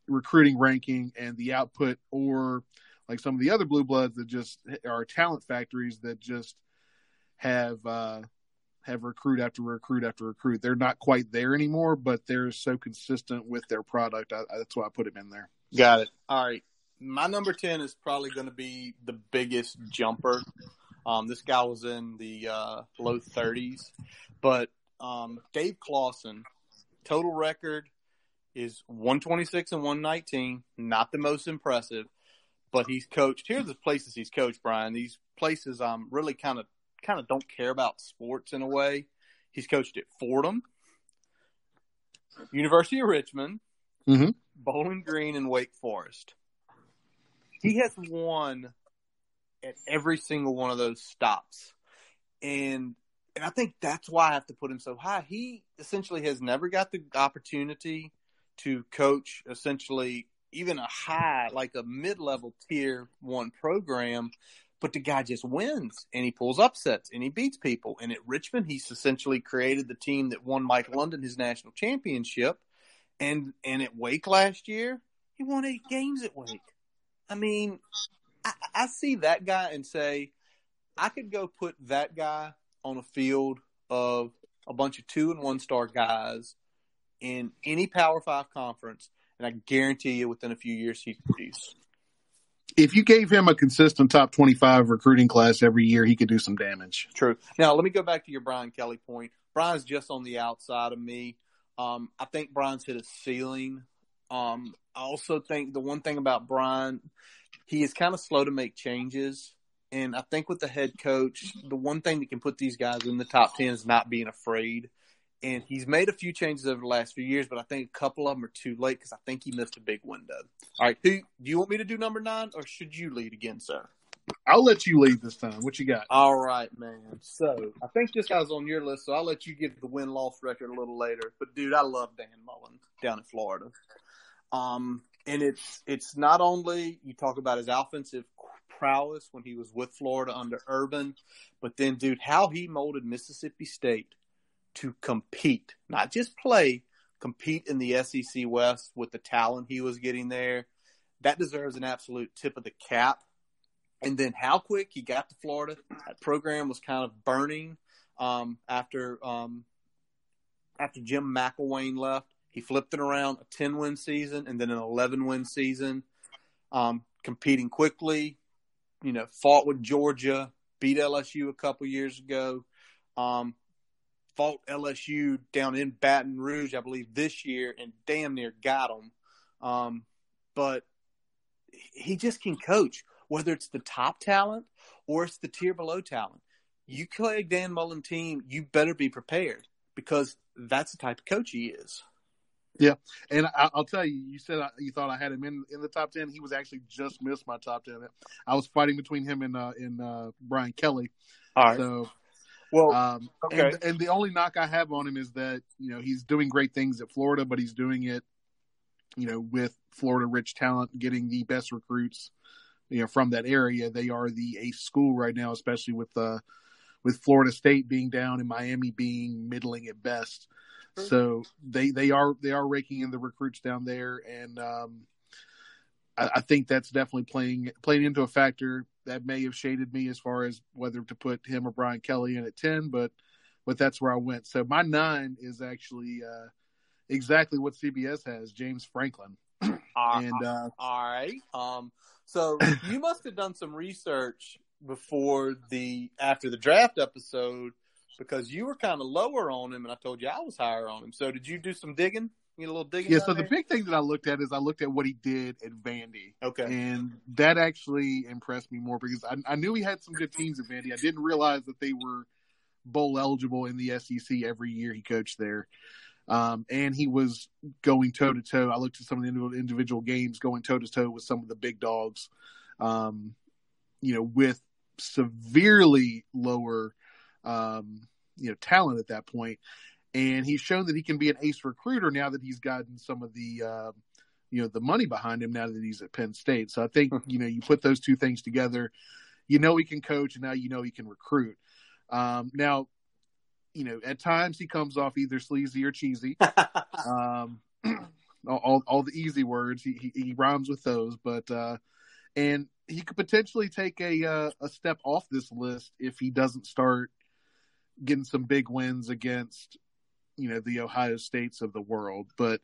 recruiting ranking and the output or like some of the other blue bloods that just are talent factories that just have uh have recruit after recruit after recruit. They're not quite there anymore, but they're so consistent with their product. I, that's why I put him in there. Got it. All right. My number 10 is probably going to be the biggest jumper. Um, this guy was in the uh, low 30s, but um, Dave Clawson, total record is 126 and 119. Not the most impressive, but he's coached. Here's the places he's coached, Brian. These places I'm really kind of kind of don't care about sports in a way. He's coached at Fordham, University of Richmond, Mhm. Bowling Green, and Wake Forest. He has won at every single one of those stops, and and I think that's why I have to put him so high. He essentially has never got the opportunity to coach essentially even a high, like a mid level tier one program, but the guy just wins and he pulls upsets and he beats people. And at Richmond, he's essentially created the team that won Mike London his national championship. And and at Wake last year, he won eight games at Wake. I mean, I, I see that guy and say, I could go put that guy on a field of a bunch of two and one star guys in any Power Five conference, and I guarantee you, within a few years, he'd produce. If you gave him a consistent top 25 recruiting class every year, he could do some damage. True. Now, let me go back to your Brian Kelly point. Brian's just on the outside of me. Um, I think Brian's hit a ceiling. Um, I also think the one thing about Brian, he is kind of slow to make changes. And I think with the head coach, the one thing that can put these guys in the top 10 is not being afraid. And he's made a few changes over the last few years, but I think a couple of them are too late because I think he missed a big window. All right, who do you want me to do number nine, or should you lead again, sir? I'll let you lead this time. What you got? All right, man. So I think this guy's on your list, so I'll let you give the win loss record a little later. But dude, I love Dan Mullen down in Florida. Um, and it's it's not only you talk about his offensive prowess when he was with Florida under Urban, but then dude, how he molded Mississippi State to compete, not just play, compete in the SEC West with the talent he was getting there. That deserves an absolute tip of the cap and then how quick he got to Florida. That program was kind of burning um, after um, after Jim McElwain left. He flipped it around a ten win season and then an eleven win season, um, competing quickly. You know, fought with Georgia, beat LSU a couple years ago. Um, fought LSU down in Baton Rouge, I believe, this year, and damn near got them. Um, but he just can coach whether it's the top talent or it's the tier below talent. You play a Dan Mullen team, you better be prepared because that's the type of coach he is. Yeah, and I, I'll tell you, you said I, you thought I had him in, in the top ten. He was actually just missed my top ten. I was fighting between him and uh, and uh, Brian Kelly. All right. So, well, um, okay. and and the only knock I have on him is that you know he's doing great things at Florida, but he's doing it, you know, with Florida rich talent, getting the best recruits, you know, from that area. They are the ace school right now, especially with uh with Florida State being down and Miami being middling at best. Sure. So they they are they are raking in the recruits down there, and um, I, I think that's definitely playing playing into a factor that may have shaded me as far as whether to put him or Brian Kelly in at ten, but but that's where I went. So my nine is actually uh, exactly what CBS has, James Franklin, and uh, all right. Um, so you must have done some research before the after the draft episode because you were kind of lower on him, and I told you I was higher on him. So did you do some digging? You get a little digging. yeah. down So the big thing that I looked at is I looked at what he did at Vandy. okay. and that actually impressed me more because I, I knew he had some good teams at Vandy. I didn't realize that they were bowl eligible in the SEC every year he coached there. Um, and he was going toe to toe. I looked at some of the individual, individual games going toe to toe with some of the big dogs, um, you know, with severely lower, um, you know, talent at that point. And he's shown that he can be an ace recruiter now that he's gotten some of the, uh, you know, the money behind him now that he's at Penn State. So I think, you know, you put those two things together, you know, he can coach and now you know he can recruit. Um, now, you know, at times he comes off either sleazy or cheesy. Um, all, all the easy words he, he, he rhymes with those, but, uh, and he could potentially take a, uh, a step off this list if he doesn't start getting some big wins against, you know, the Ohio States of the world. But,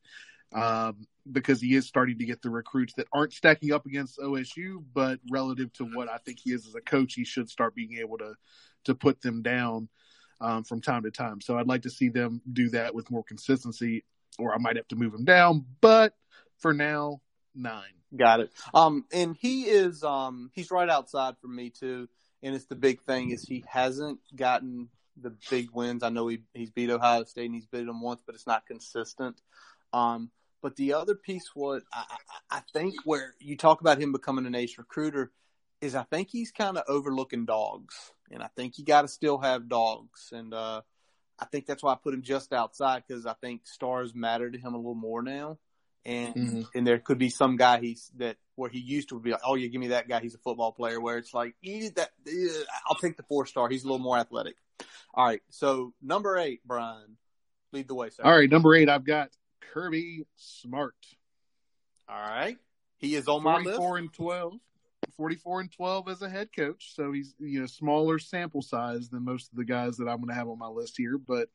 um, because he is starting to get the recruits that aren't stacking up against OSU, but relative to what I think he is as a coach, he should start being able to to put them down um, from time to time. So I'd like to see them do that with more consistency, or I might have to move him down. But for now, nine. Got it. Um, and he is um he's right outside for me too. And it's the big thing is he hasn't gotten the big wins. I know he he's beat Ohio State and he's beat them once, but it's not consistent. Um, but the other piece, what I, I, think, where you talk about him becoming an ace recruiter, is I think he's kind of overlooking dogs, and I think you got to still have dogs, and uh, I think that's why I put him just outside because I think stars matter to him a little more now, and Mhm. and there could be some guy he's that where he used to be like, oh yeah, give me that guy, he's a football player. Where it's like, that I'll take the four star, he's a little more athletic. All right, so number eight, Brian, lead the way, sir. All right, number eight, I've got Kirby Smart. all right, he is on my list. 44 and 12. 44 and 12 as a head coach. So he's, you know, smaller sample size than most of the guys that I'm going to have on my list here. But,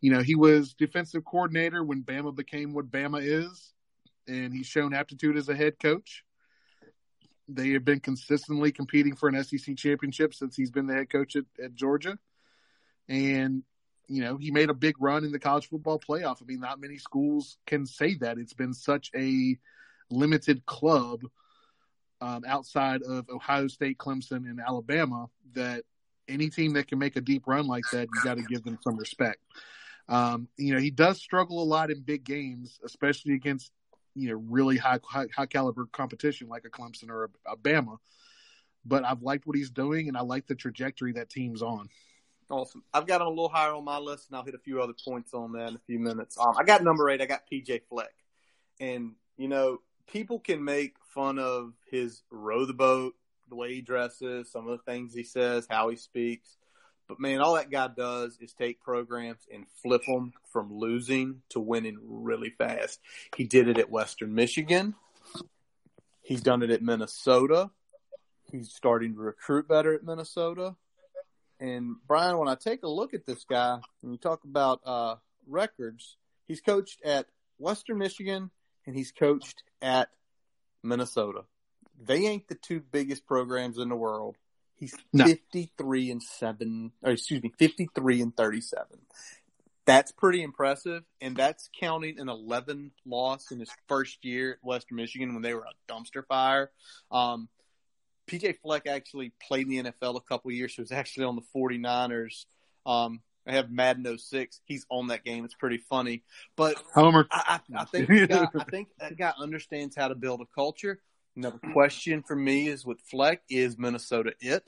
you know, he was defensive coordinator when Bama became what Bama is. And he's shown aptitude as a head coach. They have been consistently competing for an SEC championship since he's been the head coach at, at Georgia. And, you know, he made a big run in the college football playoff. I mean, not many schools can say that. It's been such a limited club um, outside of Ohio State, Clemson, and Alabama that any team that can make a deep run like that, you got to give them some respect. Um, you know, he does struggle a lot in big games, especially against you know really high high, high caliber competition like a Clemson or a, a Bama. But I've liked what he's doing, and I like the trajectory that team's on. Awesome. I've got him a little higher on my list, and I'll hit a few other points on that in a few minutes. Um, I got number eight. I got PJ Fleck, and you know, people can make fun of his row the boat, the way he dresses, some of the things he says, how he speaks. But man, all that guy does is take programs and flip them from losing to winning really fast. He did it at Western Michigan. He's done it at Minnesota. He's starting to recruit better at Minnesota. And Brian, when I take a look at this guy, and you talk about uh, records, he's coached at Western Michigan and he's coached at Minnesota. They ain't the two biggest programs in the world. He's No. 53 and 7, or excuse me, 53 and 37. That's pretty impressive, and that's counting an 11 loss in his first year at Western Michigan when they were a dumpster fire. Um, PJ Fleck actually played in the NFL a couple years. He was actually on the 49ers. Um, I have Madden 06. He's on that game. It's pretty funny. But Homer. I, I, I think that guy, I think that guy understands how to build a culture. Another question for me is with Fleck is Minnesota it?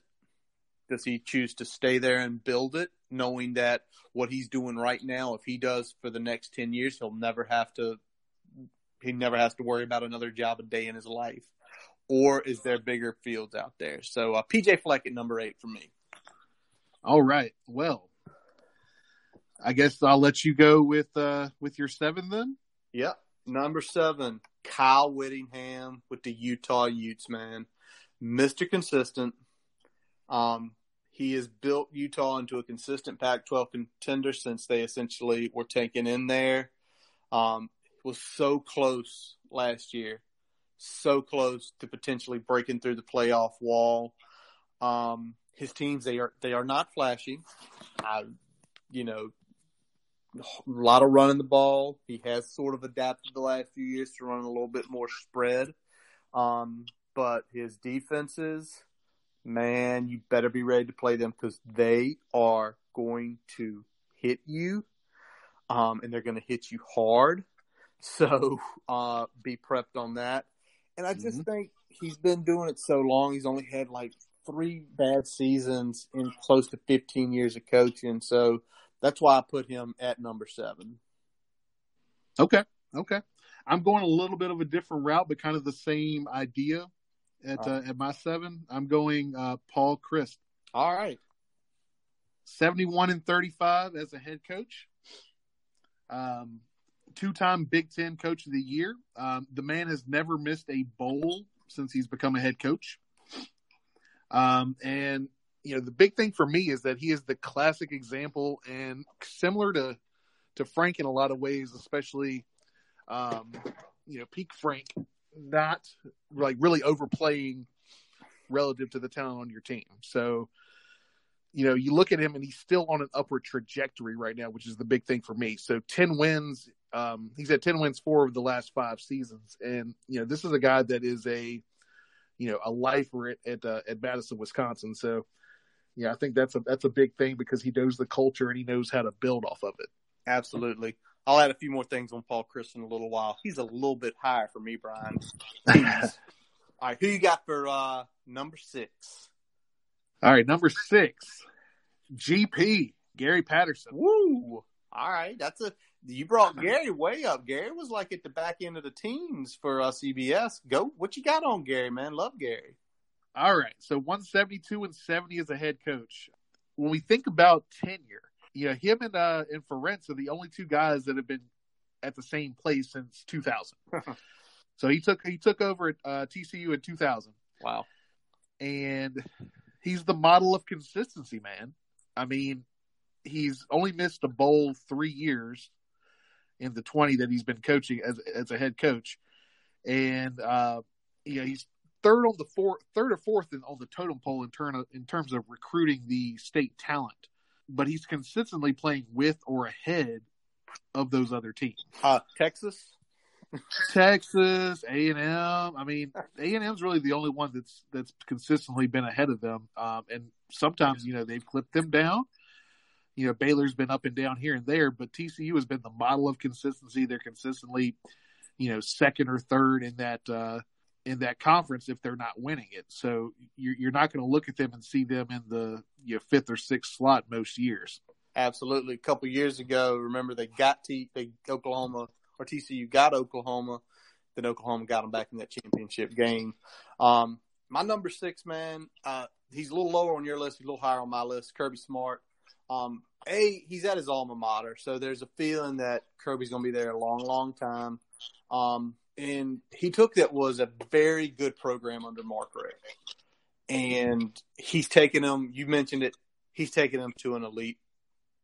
Does he choose to stay there and build it, knowing that what he's doing right now, if he does for the next ten years, he'll never have to he never has to worry about another job a day in his life? Or is there bigger fields out there? So uh, PJ Fleck at number eight for me. All right. Well, I guess I'll let you go with uh with your seven then. Yep. Number seven, Kyle Whittingham with the Utah Utes, man. Mr. Consistent. Um, he has built Utah into a consistent Pac 12 contender since they essentially were taken in there. Um, was so close last year, so close to potentially breaking through the playoff wall. Um, his teams they are they are not flashy. I, you know, a lot of running the ball. He has sort of adapted the last few years to running a little bit more spread. Um, but his defenses, man, you better be ready to play them because they are going to hit you, um, and they're going to hit you hard. So uh, be prepped on that. And I just Mhm. think he's been doing it so long. He's only had like three bad seasons in close to 15 years of coaching. So that's why I put him at number seven. Okay. Okay. I'm going a little bit of a different route, but kind of the same idea at uh, at my seven. I'm going uh, Paul Chryst, All right. 71 and 35 as a head coach. Um, two-time Big Ten Coach of the Year. Um, the man has never missed a bowl since he's become a head coach. Um, and you know the big thing for me is that he is the classic example and similar to to Frank in a lot of ways, especially um, you know peak Frank, not like really overplaying relative to the talent on your team. So you know, you look at him and he's still on an upward trajectory right now, which is the big thing for me. So 10 wins, um, he's had 10 wins four of the last five seasons. And, you know, this is a guy that is a, you know, a lifer at, at, uh, at Madison, Wisconsin. So, yeah, I think that's a, that's a big thing because he knows the culture and he knows how to build off of it. Absolutely. I'll add a few more things on Paul Chryst in a little while. He's a little bit higher for me, Brian. All right, who you got for uh, number six? All right. Number six, GP, Gary Patterson. Woo! All right, that's a you brought Gary way up. Gary was like at the back end of the teams for uh, CBS. Go, what you got on Gary, man? Love Gary. All right. So 172 and 70 as a head coach. When we think about tenure, you know, him and uh and Ferentz are the only two guys that have been at the same place since 2000. so he took he took over at uh, TCU in 2000, Wow. and he's the model of consistency, man. I mean, he's only missed a bowl three years in the 20 that he's been coaching as as a head coach, and uh, you know he's third on the four, third or fourth in, on the totem pole in turn of, in terms of recruiting the state talent, but he's consistently playing with or ahead of those other teams. Uh, Texas. Texas, A and M. I mean, A and M's really the only one that's that's consistently been ahead of them. Um, and sometimes you know they've clipped them down. You know, Baylor's been up and down here and there, but TCU has been the model of consistency. They're consistently, you know, second or third in that uh, in that conference if they're not winning it. So you're, you're not going to look at them and see them in the you know, fifth or sixth slot most years. Absolutely. A couple years ago, remember they got T, they Oklahoma or TCU got Oklahoma, then Oklahoma got them back in that championship game. Um, my number six man, uh, he's a little lower on your list, he's a little higher on my list. Kirby Smart. Um, a he's at his alma mater, so there's a feeling that Kirby's going to be there a long, long time. Um, and he took that was a very good program under Mark Richt, and he's taken them. You mentioned it. He's taken them to an elite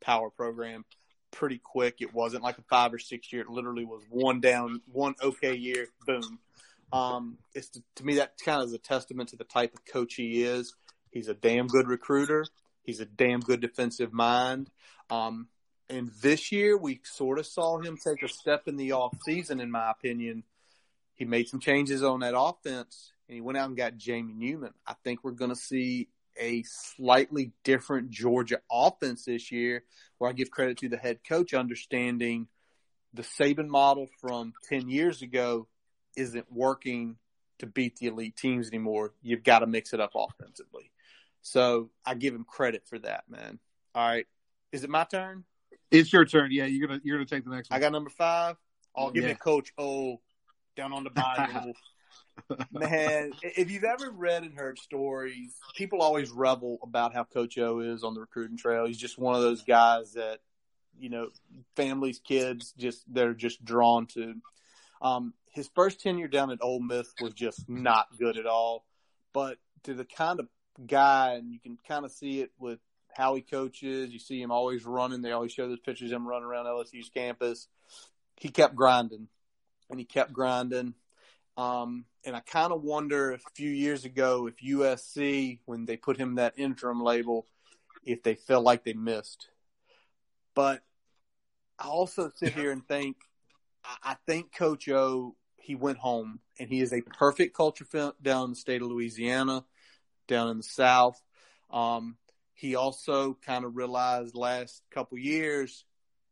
power program pretty quick. It wasn't like a five or six year. It literally was one down, one okay year, boom. Um, it's to, to me that kind of is a testament to the type of coach he is. He's a damn good recruiter. He's a damn good defensive mind. Um, and this year we sort of saw him take a step in the off season, in my opinion. He made some changes on that offense and he went out and got Jamie Newman. I think we're going to see a slightly different Georgia offense this year, where I give credit to the head coach understanding the Saban model from 10 years ago isn't working to beat the elite teams anymore. You've got to mix it up offensively. So I give him credit for that, man. All right. Is it my turn? It's your turn. Yeah, you're gonna you're gonna take the next one. I got number five. I'll give Yeah. it Coach O down on the Bible. Man, if you've ever read and heard stories, people always revel about how Coach O is on the recruiting trail. He's just one of those guys that, you know, families, kids, just they're just drawn to. Um, his first tenure down at Ole Miss was just not good at all. But to the kind of guy, and you can kind of see it with how he coaches. You see him always running. They always show those pictures of him running around LSU's campus. He kept grinding, and he kept grinding. Um, and I kind of wonder a few years ago, if USC, when they put him that interim label, if they felt like they missed. But I also sit here and think, I think Coach O, he went home and he is a perfect culture fit down in the state of Louisiana, down in the South. Um, he also kind of realized last couple years,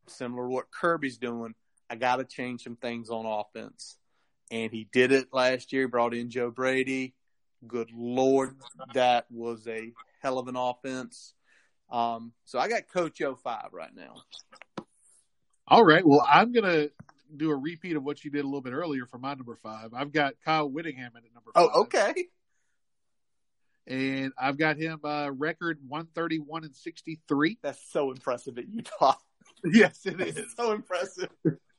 similar to what Kirby's doing, I got to change some things on offense. And he did it last year, brought in Joe Brady. Good Lord, that was a hell of an offense. Um, so I got Coach O five right now. All right. Well, I'm gonna do a repeat of what you did a little bit earlier for my number five. I've got Kyle Whittingham at number five. Oh, okay. And I've got him uh, record 131 and 63. That's so impressive at Utah. Yes, it It's so impressive.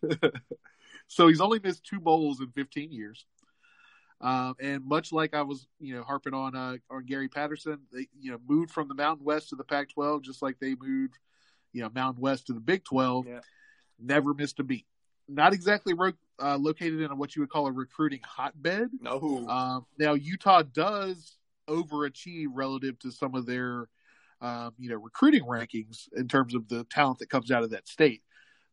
so he's only missed two bowls in 15 years. Um, and much like I was, you know, harping on uh, on Gary Patterson, they, you know, moved from the Mountain West to the Pac-12, just like they moved, you know, Mountain West to the Big 12. Yeah. Never missed a beat. Not exactly ro- uh, located in a, what you would call a recruiting hotbed. No. Um, now Utah does overachieve relative to some of their, um, you know, recruiting rankings in terms of the talent that comes out of that state.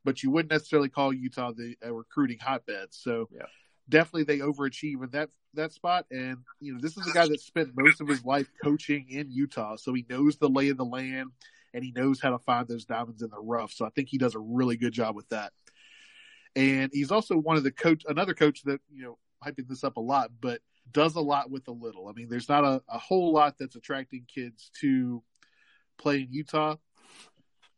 But you wouldn't necessarily call Utah the a recruiting hotbed. So Yeah. definitely they overachieve in that that spot. And you know, this is a guy that spent most of his life coaching in Utah, so he knows the lay of the land and he knows how to find those diamonds in the rough. So I think he does a really good job with that. And he's also one of the coach, another coach that you know hyping this up a lot, but does a lot with a little. I mean, there's not a, a whole lot that's attracting kids to play in Utah,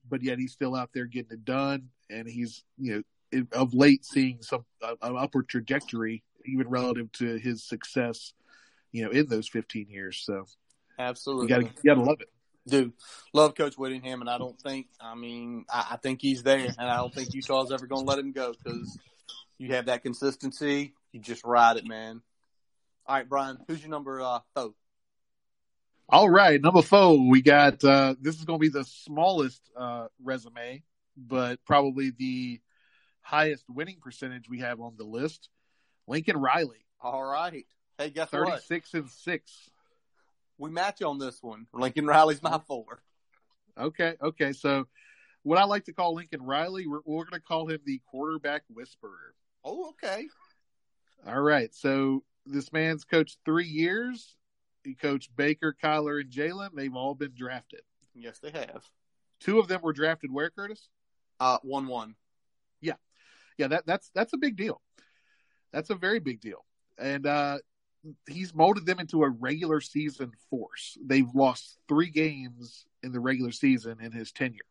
but yet he's still out there getting it done, and he's you know of late seeing some uh, an upward trajectory, even relative to his success, you know, in those 15 years. So Absolutely. you got to you got to love it. Dude, love Coach Whittingham, and I don't think, I mean, I, I think he's there, and I don't think Utah's ever going to let him go because you have that consistency. You just ride it, man. All right, Brian, who's your number uh, four? All right, number four, we got uh this is going to be the smallest uh resume, but probably the highest winning percentage we have on the list. Lincoln Riley, All right. Hey, guess what? 36 and 6. We match on this one. Lincoln Riley's my four. Okay, okay. So what I like to call Lincoln Riley, we're, we're going to call him the quarterback whisperer. Oh, okay. All right. So this man's coached 3 years. He coached Baker, Kyler, and Jalen. They've all been drafted. Yes, they have. Two of them were drafted where, Curtis? Uh, one one. yeah, yeah. that that's that's a big deal. That's a very big deal. And uh he's molded them into a regular season force. They've lost three games in the regular season in his tenure.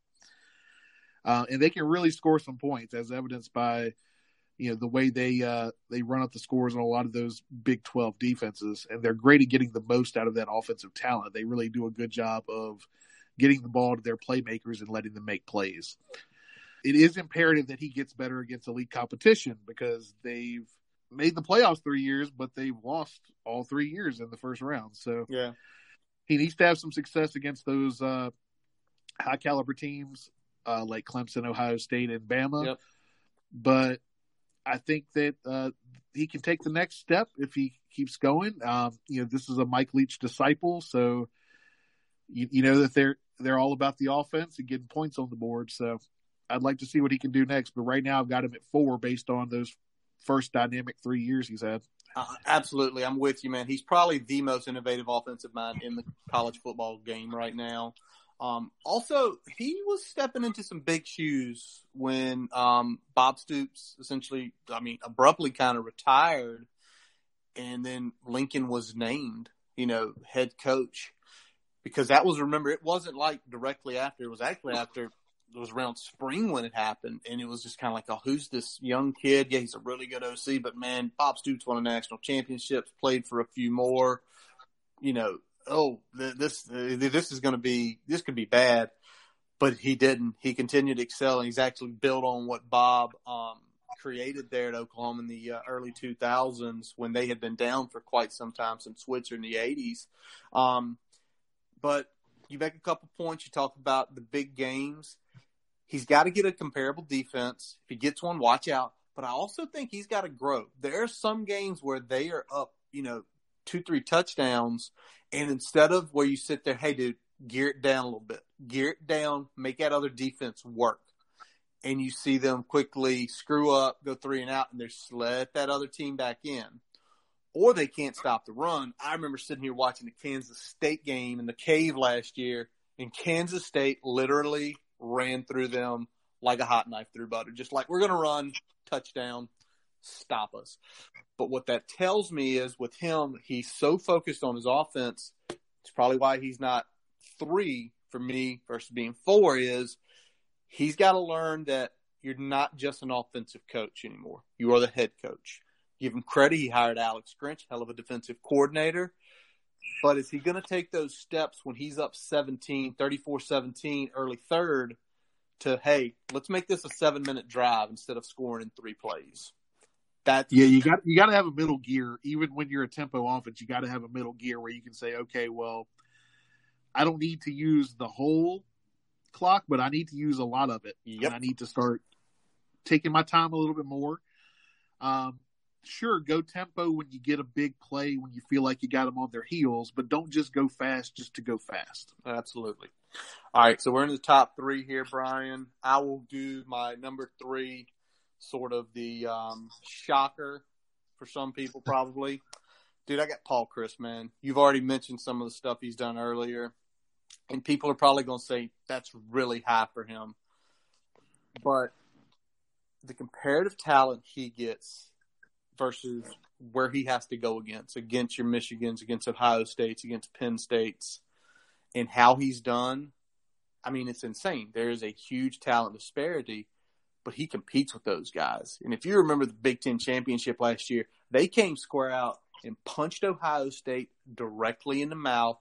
Uh, and they can really score some points, as evidenced by, you know, the way they uh, they run up the scores on a lot of those Big Twelve defenses, and they're great at getting the most out of that offensive talent. They really do a good job of getting the ball to their playmakers and letting them make plays it is imperative that he gets better against elite competition because they've made the playoffs three years, but they've lost all three years in the first round. So Yeah. he needs to have some success against those uh, high caliber teams uh, like Clemson, Ohio State, and Bama. Yep. But I think that uh, he can take the next step if he keeps going. Um, you know, this is a Mike Leach disciple, so you, you know that they're they're all about the offense and getting points on the board. So I'd like to see what he can do next. But right now, I've got him at four based on those first dynamic three years he's had. Uh, absolutely, I'm with you, man. He's probably the most innovative offensive mind in the college football game right now. Um, also, he was stepping into some big shoes when um, Bob Stoops essentially, I mean, abruptly kind of retired, and then Lincoln was named, you know, head coach. Because that was, remember, it wasn't like directly after. It was actually after it was around spring when it happened, and it was just kind of like, oh, who's this young kid? Yeah, he's a really good OC, but man, Bob Stoops won a national championships, played for a few more. You know, oh, this this is going to be this could be bad, but he didn't. He continued to excel, and he's actually built on what Bob um, created there at Oklahoma in the uh, early 2000s when they had been down for quite some time since Switzer in the 80s. Um, but you make a couple points. You talk about the big games. He's got to get a comparable defense. If he gets one, watch out. But I also think he's got to grow. There are some games where they are up, you know, two, three touchdowns. And instead of where you sit there, hey, dude, gear it down a little bit, gear it down, make that other defense work. And you see them quickly screw up, go three and out, and they let that other team back in. Or they can't stop the run. I remember sitting here watching the Kansas State game in the cave last year, and Kansas State literally ran through them like a hot knife through butter. Just like, we're going to run, touchdown, stop us. But what that tells me is with him, he's so focused on his offense. It's probably why he's not three for me versus being four is he's got to learn that you're not just an offensive coach anymore. You are the head coach. Give him credit. He hired Alex Grinch, hell of a defensive coordinator. But is he going to take those steps when he's up 17, 34 17, early third to, hey, let's make this a seven minute drive instead of scoring in three plays? That's yeah, you got you got to have a middle gear. Even when you're a tempo offense, you got to have a middle gear where you can say, okay, well, I don't need to use the whole clock, but I need to use a lot of it. Yep. I need to start taking my time a little bit more. Um, sure, go tempo when you get a big play when you feel like you got them on their heels, but don't just go fast just to go fast. Absolutely. All right, so we're in the top three here, Brian. I will do my number three sort of the um, shocker for some people, probably. Dude, I got Paul Chryst, man. You've already mentioned some of the stuff he's done earlier, and people are probably going to say that's really high for him. But the comparative talent he gets versus where he has to go against, against your Michigans, against Ohio States, against Penn States, and how he's done, I mean, it's insane. There is a huge talent disparity but he competes with those guys. And if you remember the Big Ten championship last year, they came square out and punched Ohio State directly in the mouth.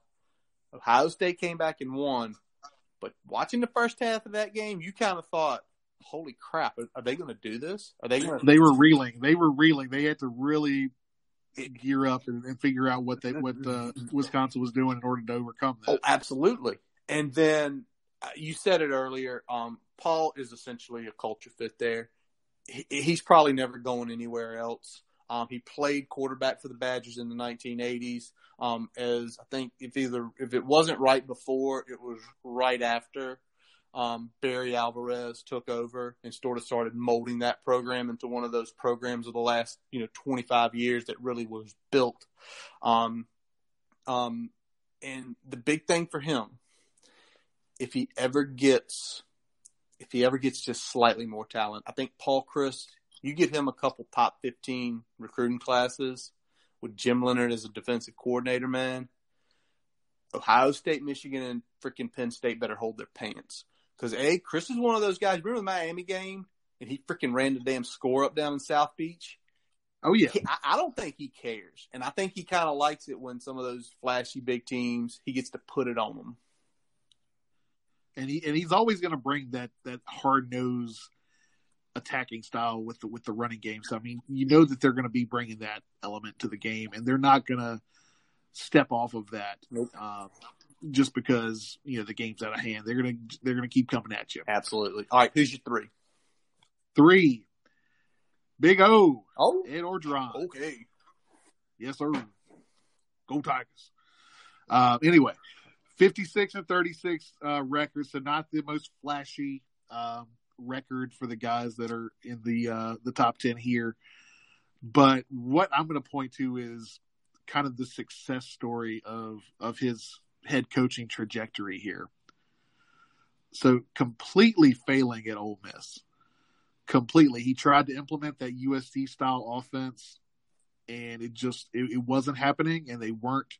Ohio State came back and won. But watching the first half of that game, you kind of thought, "Holy crap! Are, they going to do this? Are they going?" They were reeling. They were reeling. They had to really gear up and, and figure out what they what uh, Wisconsin was doing in order to overcome that. Oh, absolutely. And then uh, you said it earlier. Um, Paul is essentially a culture fit there. He, he's probably never going anywhere else. Um, he played quarterback for the Badgers in the 1980s. Um, as I think if either if it wasn't right before, it was right after um, Barry Alvarez took over and sort of started molding that program into one of those programs of the last you know 25 years that really was built. Um, um, and the big thing for him, if he ever gets if he ever gets just slightly more talent. I think Paul Chryst, you get him a couple top 15 recruiting classes with Jim Leonhard as a defensive coordinator, man. Ohio State, Michigan, and freaking Penn State better hold their pants. Because, A, Chryst is one of those guys. Remember the Miami game? And he freaking ran the damn score up down in South Beach? Oh, yeah. He, I, I don't think he cares. And I think he kind of likes it when some of those flashy big teams, he gets to put it on them and he and he's always going to bring that that hard nose attacking style with the with the running game. So I mean, you know that they're going to be bringing that element to the game, and they're not going to step off of that nope. um, just because you know the game's out of hand. They're gonna they're gonna keep coming at you. Absolutely. All right, who's your three? Three. Big O. Oh, Ed Orgeron. Okay. Yes, sir. Go Tigers. Uh, anyway, 56 and 36 uh, records, so not the most flashy um, record for the guys that are in the uh, the top 10 here. But what I'm going to point to is kind of the success story of of his head coaching trajectory here. So completely failing at Ole Miss. Completely. He tried to implement that USC style offense and it just it, it wasn't happening and they weren't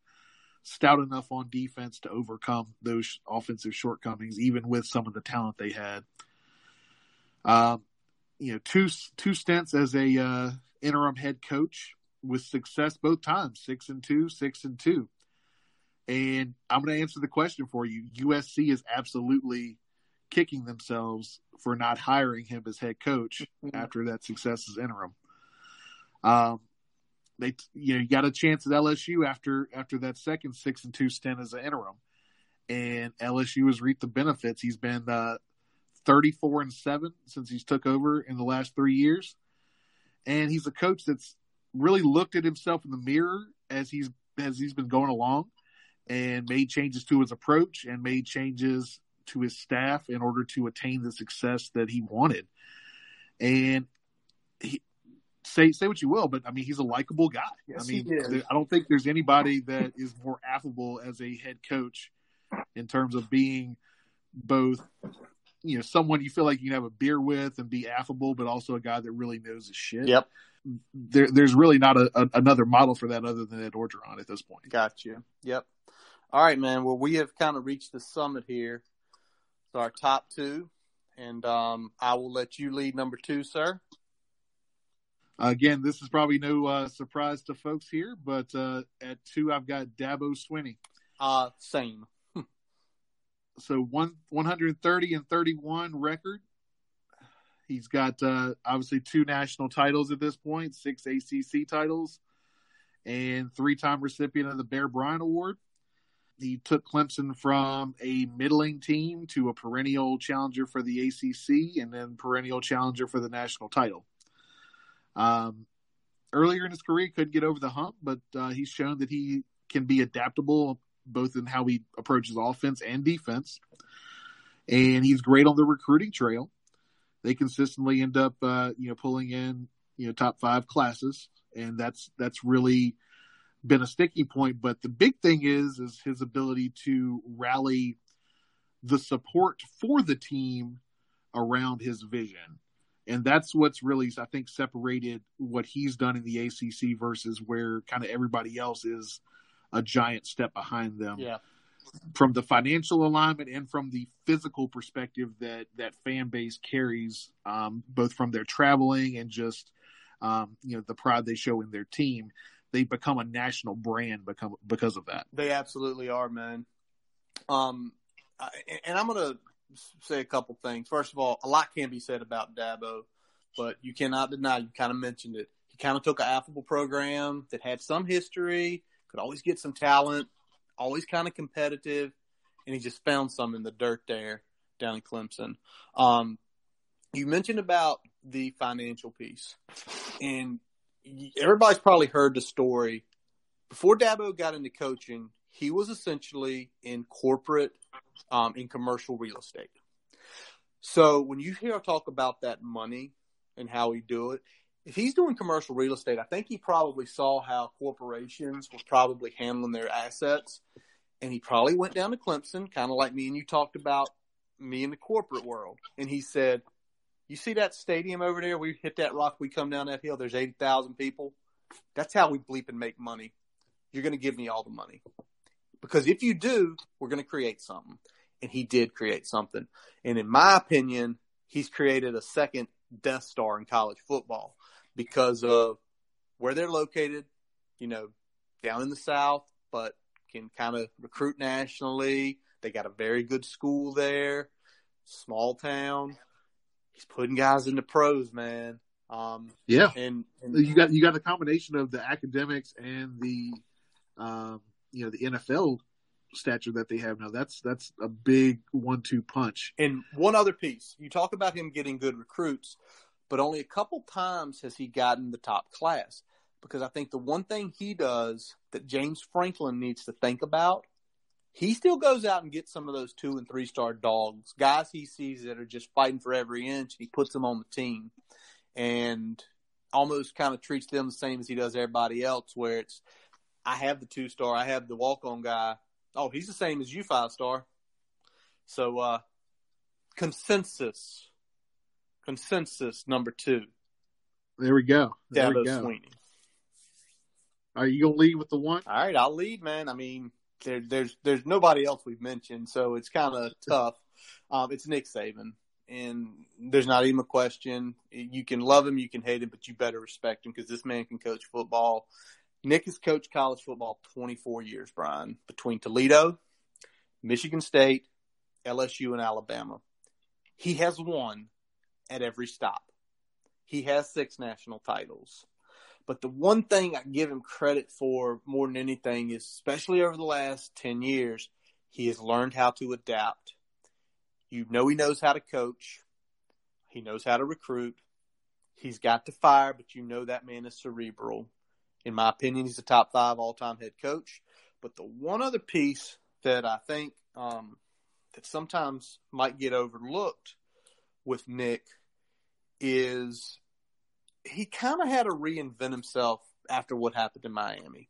stout enough on defense to overcome those offensive shortcomings, even with some of the talent they had. Um, you know, two two stints as a uh, interim head coach with success both times, six and two, six and two. And I'm going to answer the question for you. USC is absolutely kicking themselves for not hiring him as head coach mm-hmm. after that success as interim. Um, they, you know, you got a chance at LSU after after that second six and two stint as an interim, and LSU has reaped the benefits. He's been uh, 34 and seven since he's took over in the last three years, and he's a coach that's really looked at himself in the mirror as he's as he's been going along and made changes to his approach and made changes to his staff in order to attain the success that he wanted. And say say what you will, but I mean he's a likable guy. Yes, I mean I don't think there's anybody that is more affable as a head coach in terms of being both you know someone you feel like you can have a beer with and be affable, but also a guy that really knows his shit. Yep. There, there's really not a, a, another model for that other than Ed Orgeron at this point. Got you. Yep. All right, man. Well, we have kind of reached the summit here. So our top two, and um, I will let you lead number two, sir. Again, this is probably no uh, surprise to folks here, but uh, at two, I've got Dabo Swinney. Uh, same. so one 130 and 31 record. He's got uh, obviously two national titles at this point, six ACC titles, and three-time recipient of the Bear Bryant Award. He took Clemson from a middling team to a perennial challenger for the ACC, and then perennial challenger for the national title. Um, earlier in his career, couldn't get over the hump, but uh, he's shown that he can be adaptable both in how he approaches offense and defense. And he's great on the recruiting trail. They consistently end up, uh, you know, pulling in, you know, top five classes, and that's that's really been a sticking point. But the big thing is is his ability to rally the support for the team around his vision and that's what's really I think separated what he's done in the ACC versus where kind of everybody else is a giant step behind them. Yeah. From the financial alignment and from the physical perspective that that fan base carries, um, both from their traveling and just um, you know the pride they show in their team, they become a national brand become because of that. They absolutely are, man. Um, and I'm gonna say a couple things. First of all, a lot can be said about Dabo, but you cannot deny, you kind of mentioned it. He kind of took an affable program that had some history, could always get some talent, always kind of competitive, and he just found some in the dirt there down in Clemson. Um, you mentioned about the financial piece, and everybody's probably heard the story. Before Dabo got into coaching, he was essentially in corporate um, in commercial real estate. So when you hear talk about that money and how he do it, if he's doing commercial real estate, I think he probably saw how corporations were probably handling their assets, and he probably went down to Clemson, kind of like me and you talked about me in the corporate world, and he said, "You see that stadium over there? We hit that rock, we come down that hill. There's eighty thousand people. That's how we bleep and make money. You're going to give me all the money." Because if you do, we're going to create something. And he did create something. And in my opinion, he's created a second Death Star in college football because of where they're located, you know, down in the South, but can kind of recruit nationally. They got a very good school there, small town. He's putting guys into pros, man. Um, yeah, and, and, you got you got a combination of the academics and the um, you know the NFL stature that they have now. That's that's a big one-two punch. And one other piece, you talk about him getting good recruits, but only a couple times has he gotten the top class. Because I think the one thing he does that James Franklin needs to think about, he still goes out and gets some of those two and three star dogs, guys he sees that are just fighting for every inch, and he puts them on the team. And almost kind of treats them the same as he does everybody else. Where it's, I have the two star, I have the walk on guy. Oh, he's the same as you, five star. So, uh, consensus, consensus number two. There we go. There Dabo we go. Swinney. Are you gonna lead with the one? All right, I'll lead, man. I mean, there, there's there's nobody else we've mentioned, so it's kind of tough. Um, it's Nick Saban, and there's not even a question. You can love him, you can hate him, but you better respect him because this man can coach football. Nick has coached college football 24 years, Brian, between Toledo, Michigan State, LSU, and Alabama. He has won at every stop. He has six national titles. But the one thing I give him credit for more than anything is, especially over the last 10 years, he has learned how to adapt. You know, he knows how to coach. He knows how to recruit. He's got to fire, but you know that man is cerebral. In my opinion, he's a top five all time head coach. But the one other piece that I think um, that sometimes might get overlooked with Nick is he kind of had to reinvent himself after what happened in Miami.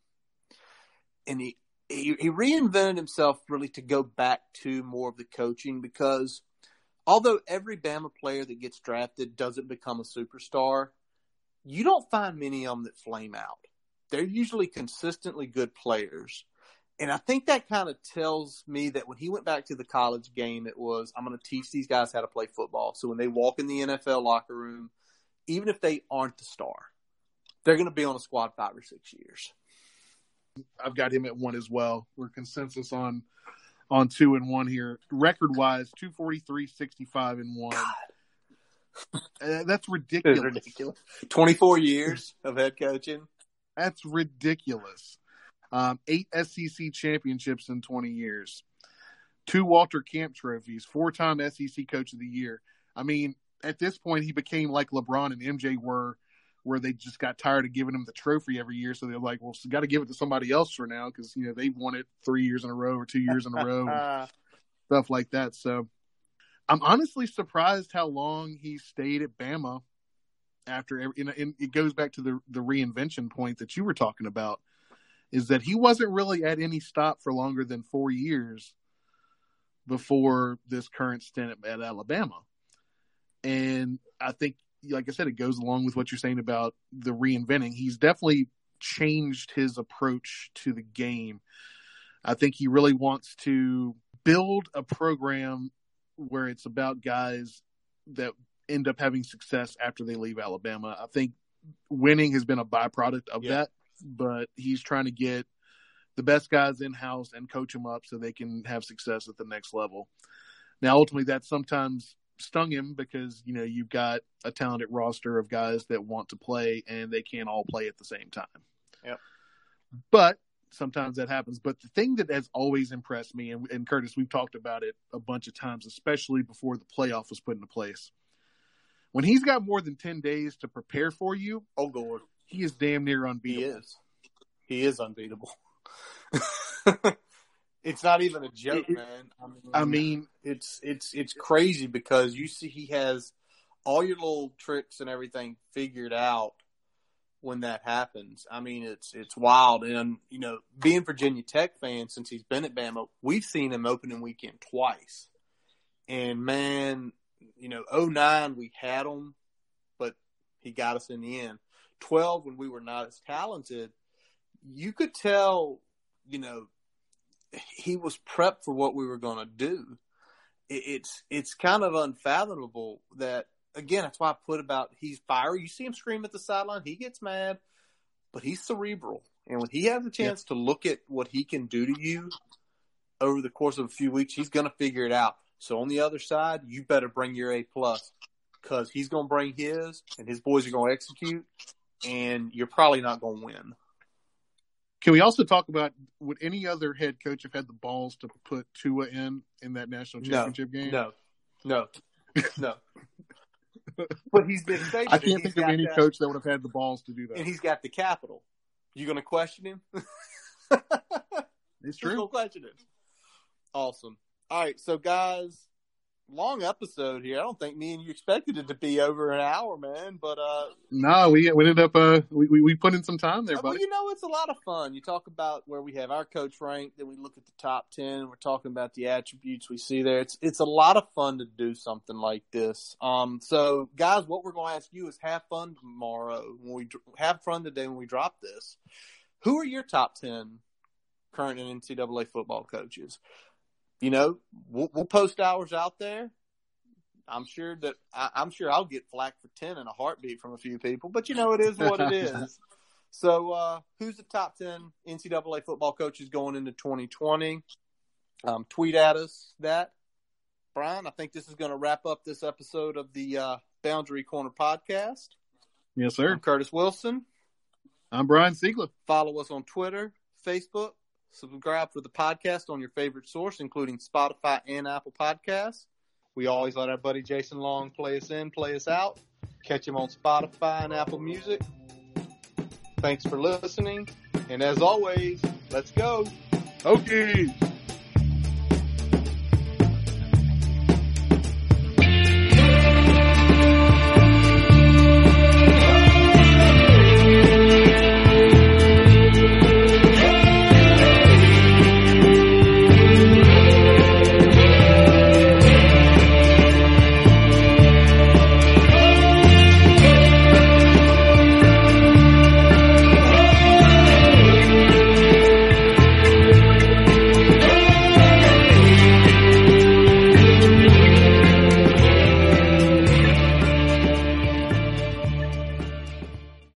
And he, he, he reinvented himself really to go back to more of the coaching because although every Bama player that gets drafted doesn't become a superstar, you don't find many of them that flame out. They're usually consistently good players. And I think that kind of tells me that when he went back to the college game, it was, I'm going to teach these guys how to play football. So when they walk in the NFL locker room, even if they aren't the star, they're going to be on a squad five or six years. I've got him at one as well. We're consensus on on two and one here. Record wise, 243, 65 and one. Uh, that's ridiculous. Ridiculous. 24 years of head coaching. That's ridiculous. Um, eight SEC championships in 20 years, two Walter Camp trophies, four time SEC Coach of the Year. I mean, at this point, he became like LeBron and MJ were, where they just got tired of giving him the trophy every year. So they're like, well, we got to give it to somebody else for now because, you know, they've won it three years in a row or two years in a row, stuff like that. So I'm honestly surprised how long he stayed at Bama after every, and, and it goes back to the, the reinvention point that you were talking about is that he wasn't really at any stop for longer than four years before this current stint at, at Alabama. And I think, like I said, it goes along with what you're saying about the reinventing. He's definitely changed his approach to the game. I think he really wants to build a program where it's about guys that end up having success after they leave Alabama. I think winning has been a byproduct of Yeah. that, but he's trying to get the best guys in house and coach them up so they can have success at the next level. Now, ultimately, that sometimes stung him because you know you've got a talented roster of guys that want to play and they can't all play at the same time. Yep. But sometimes that happens. But the thing that has always impressed me, and, and Curtis, we've talked about it a bunch of times, especially before the playoff was put into place. When he's got more than ten days to prepare for you, Oh, Lord. he is damn near He unbeatable. is. He is unbeatable. it's not even a joke, It- man. I mean, I mean, it's it's it's crazy because you see he has all your little tricks and everything figured out when that happens. I mean, it's it's wild, and you know, being Virginia Tech fan since he's been at Bama, we've seen him opening weekend twice, and man, you know, 09 we had him, but he got us in the end. Twelve when we were not as talented, you could tell, you know, he was prepped for what we were going to do it's it's kind of unfathomable that again that's why I put about he's fiery. You see him scream at the sideline, he gets mad, but he's cerebral. And when he has a chance to look at what he can do to you over the course of a few weeks, he's gonna figure it out. So on the other side, you better bring your A plus because he's gonna bring his and his boys are gonna execute and you're probably not gonna win. Can we also talk about would any other head coach have had the balls to put Tua in in that national No. championship game? No. No. No. but he's been Saban, I can't think of any that- coach that would have had the balls to do that. and he's got the capital. You gonna question him? It's true. question him. Awesome. All right, so guys, long episode here. I don't think me and you expected it to be over an hour, man. But uh, No, we we ended up uh we we, we put in some time there, well, you know, it's a lot of fun. You talk about where we have our coach rank, then we look at the top ten. We're talking about the attributes we see there. It's it's a lot of fun to do something like this. Um, so guys, what we're going to ask you is have fun tomorrow when we have fun today when we drop this. Who are your top ten current and NCAA football coaches? You know, we'll, we'll post ours out there. I'm sure that I, I'm sure I'll get flack for ten in a heartbeat from a few people, but you know it is what it is. So, uh, who's the top ten NCAA football coaches going into 2020? Um, tweet at us that. Brian, I think this is going to wrap up this episode of the uh, Boundary Corner podcast. Yes, sir. I'm Curtis Wilson. I'm Brian Siegler. Follow us on Twitter, Facebook. Subscribe for the podcast on your favorite source, including Spotify and Apple Podcasts. We always let our buddy Jason Long play us in, play us out. Catch him on Spotify and Apple Music. Thanks for listening. And as always, let's go. Okay.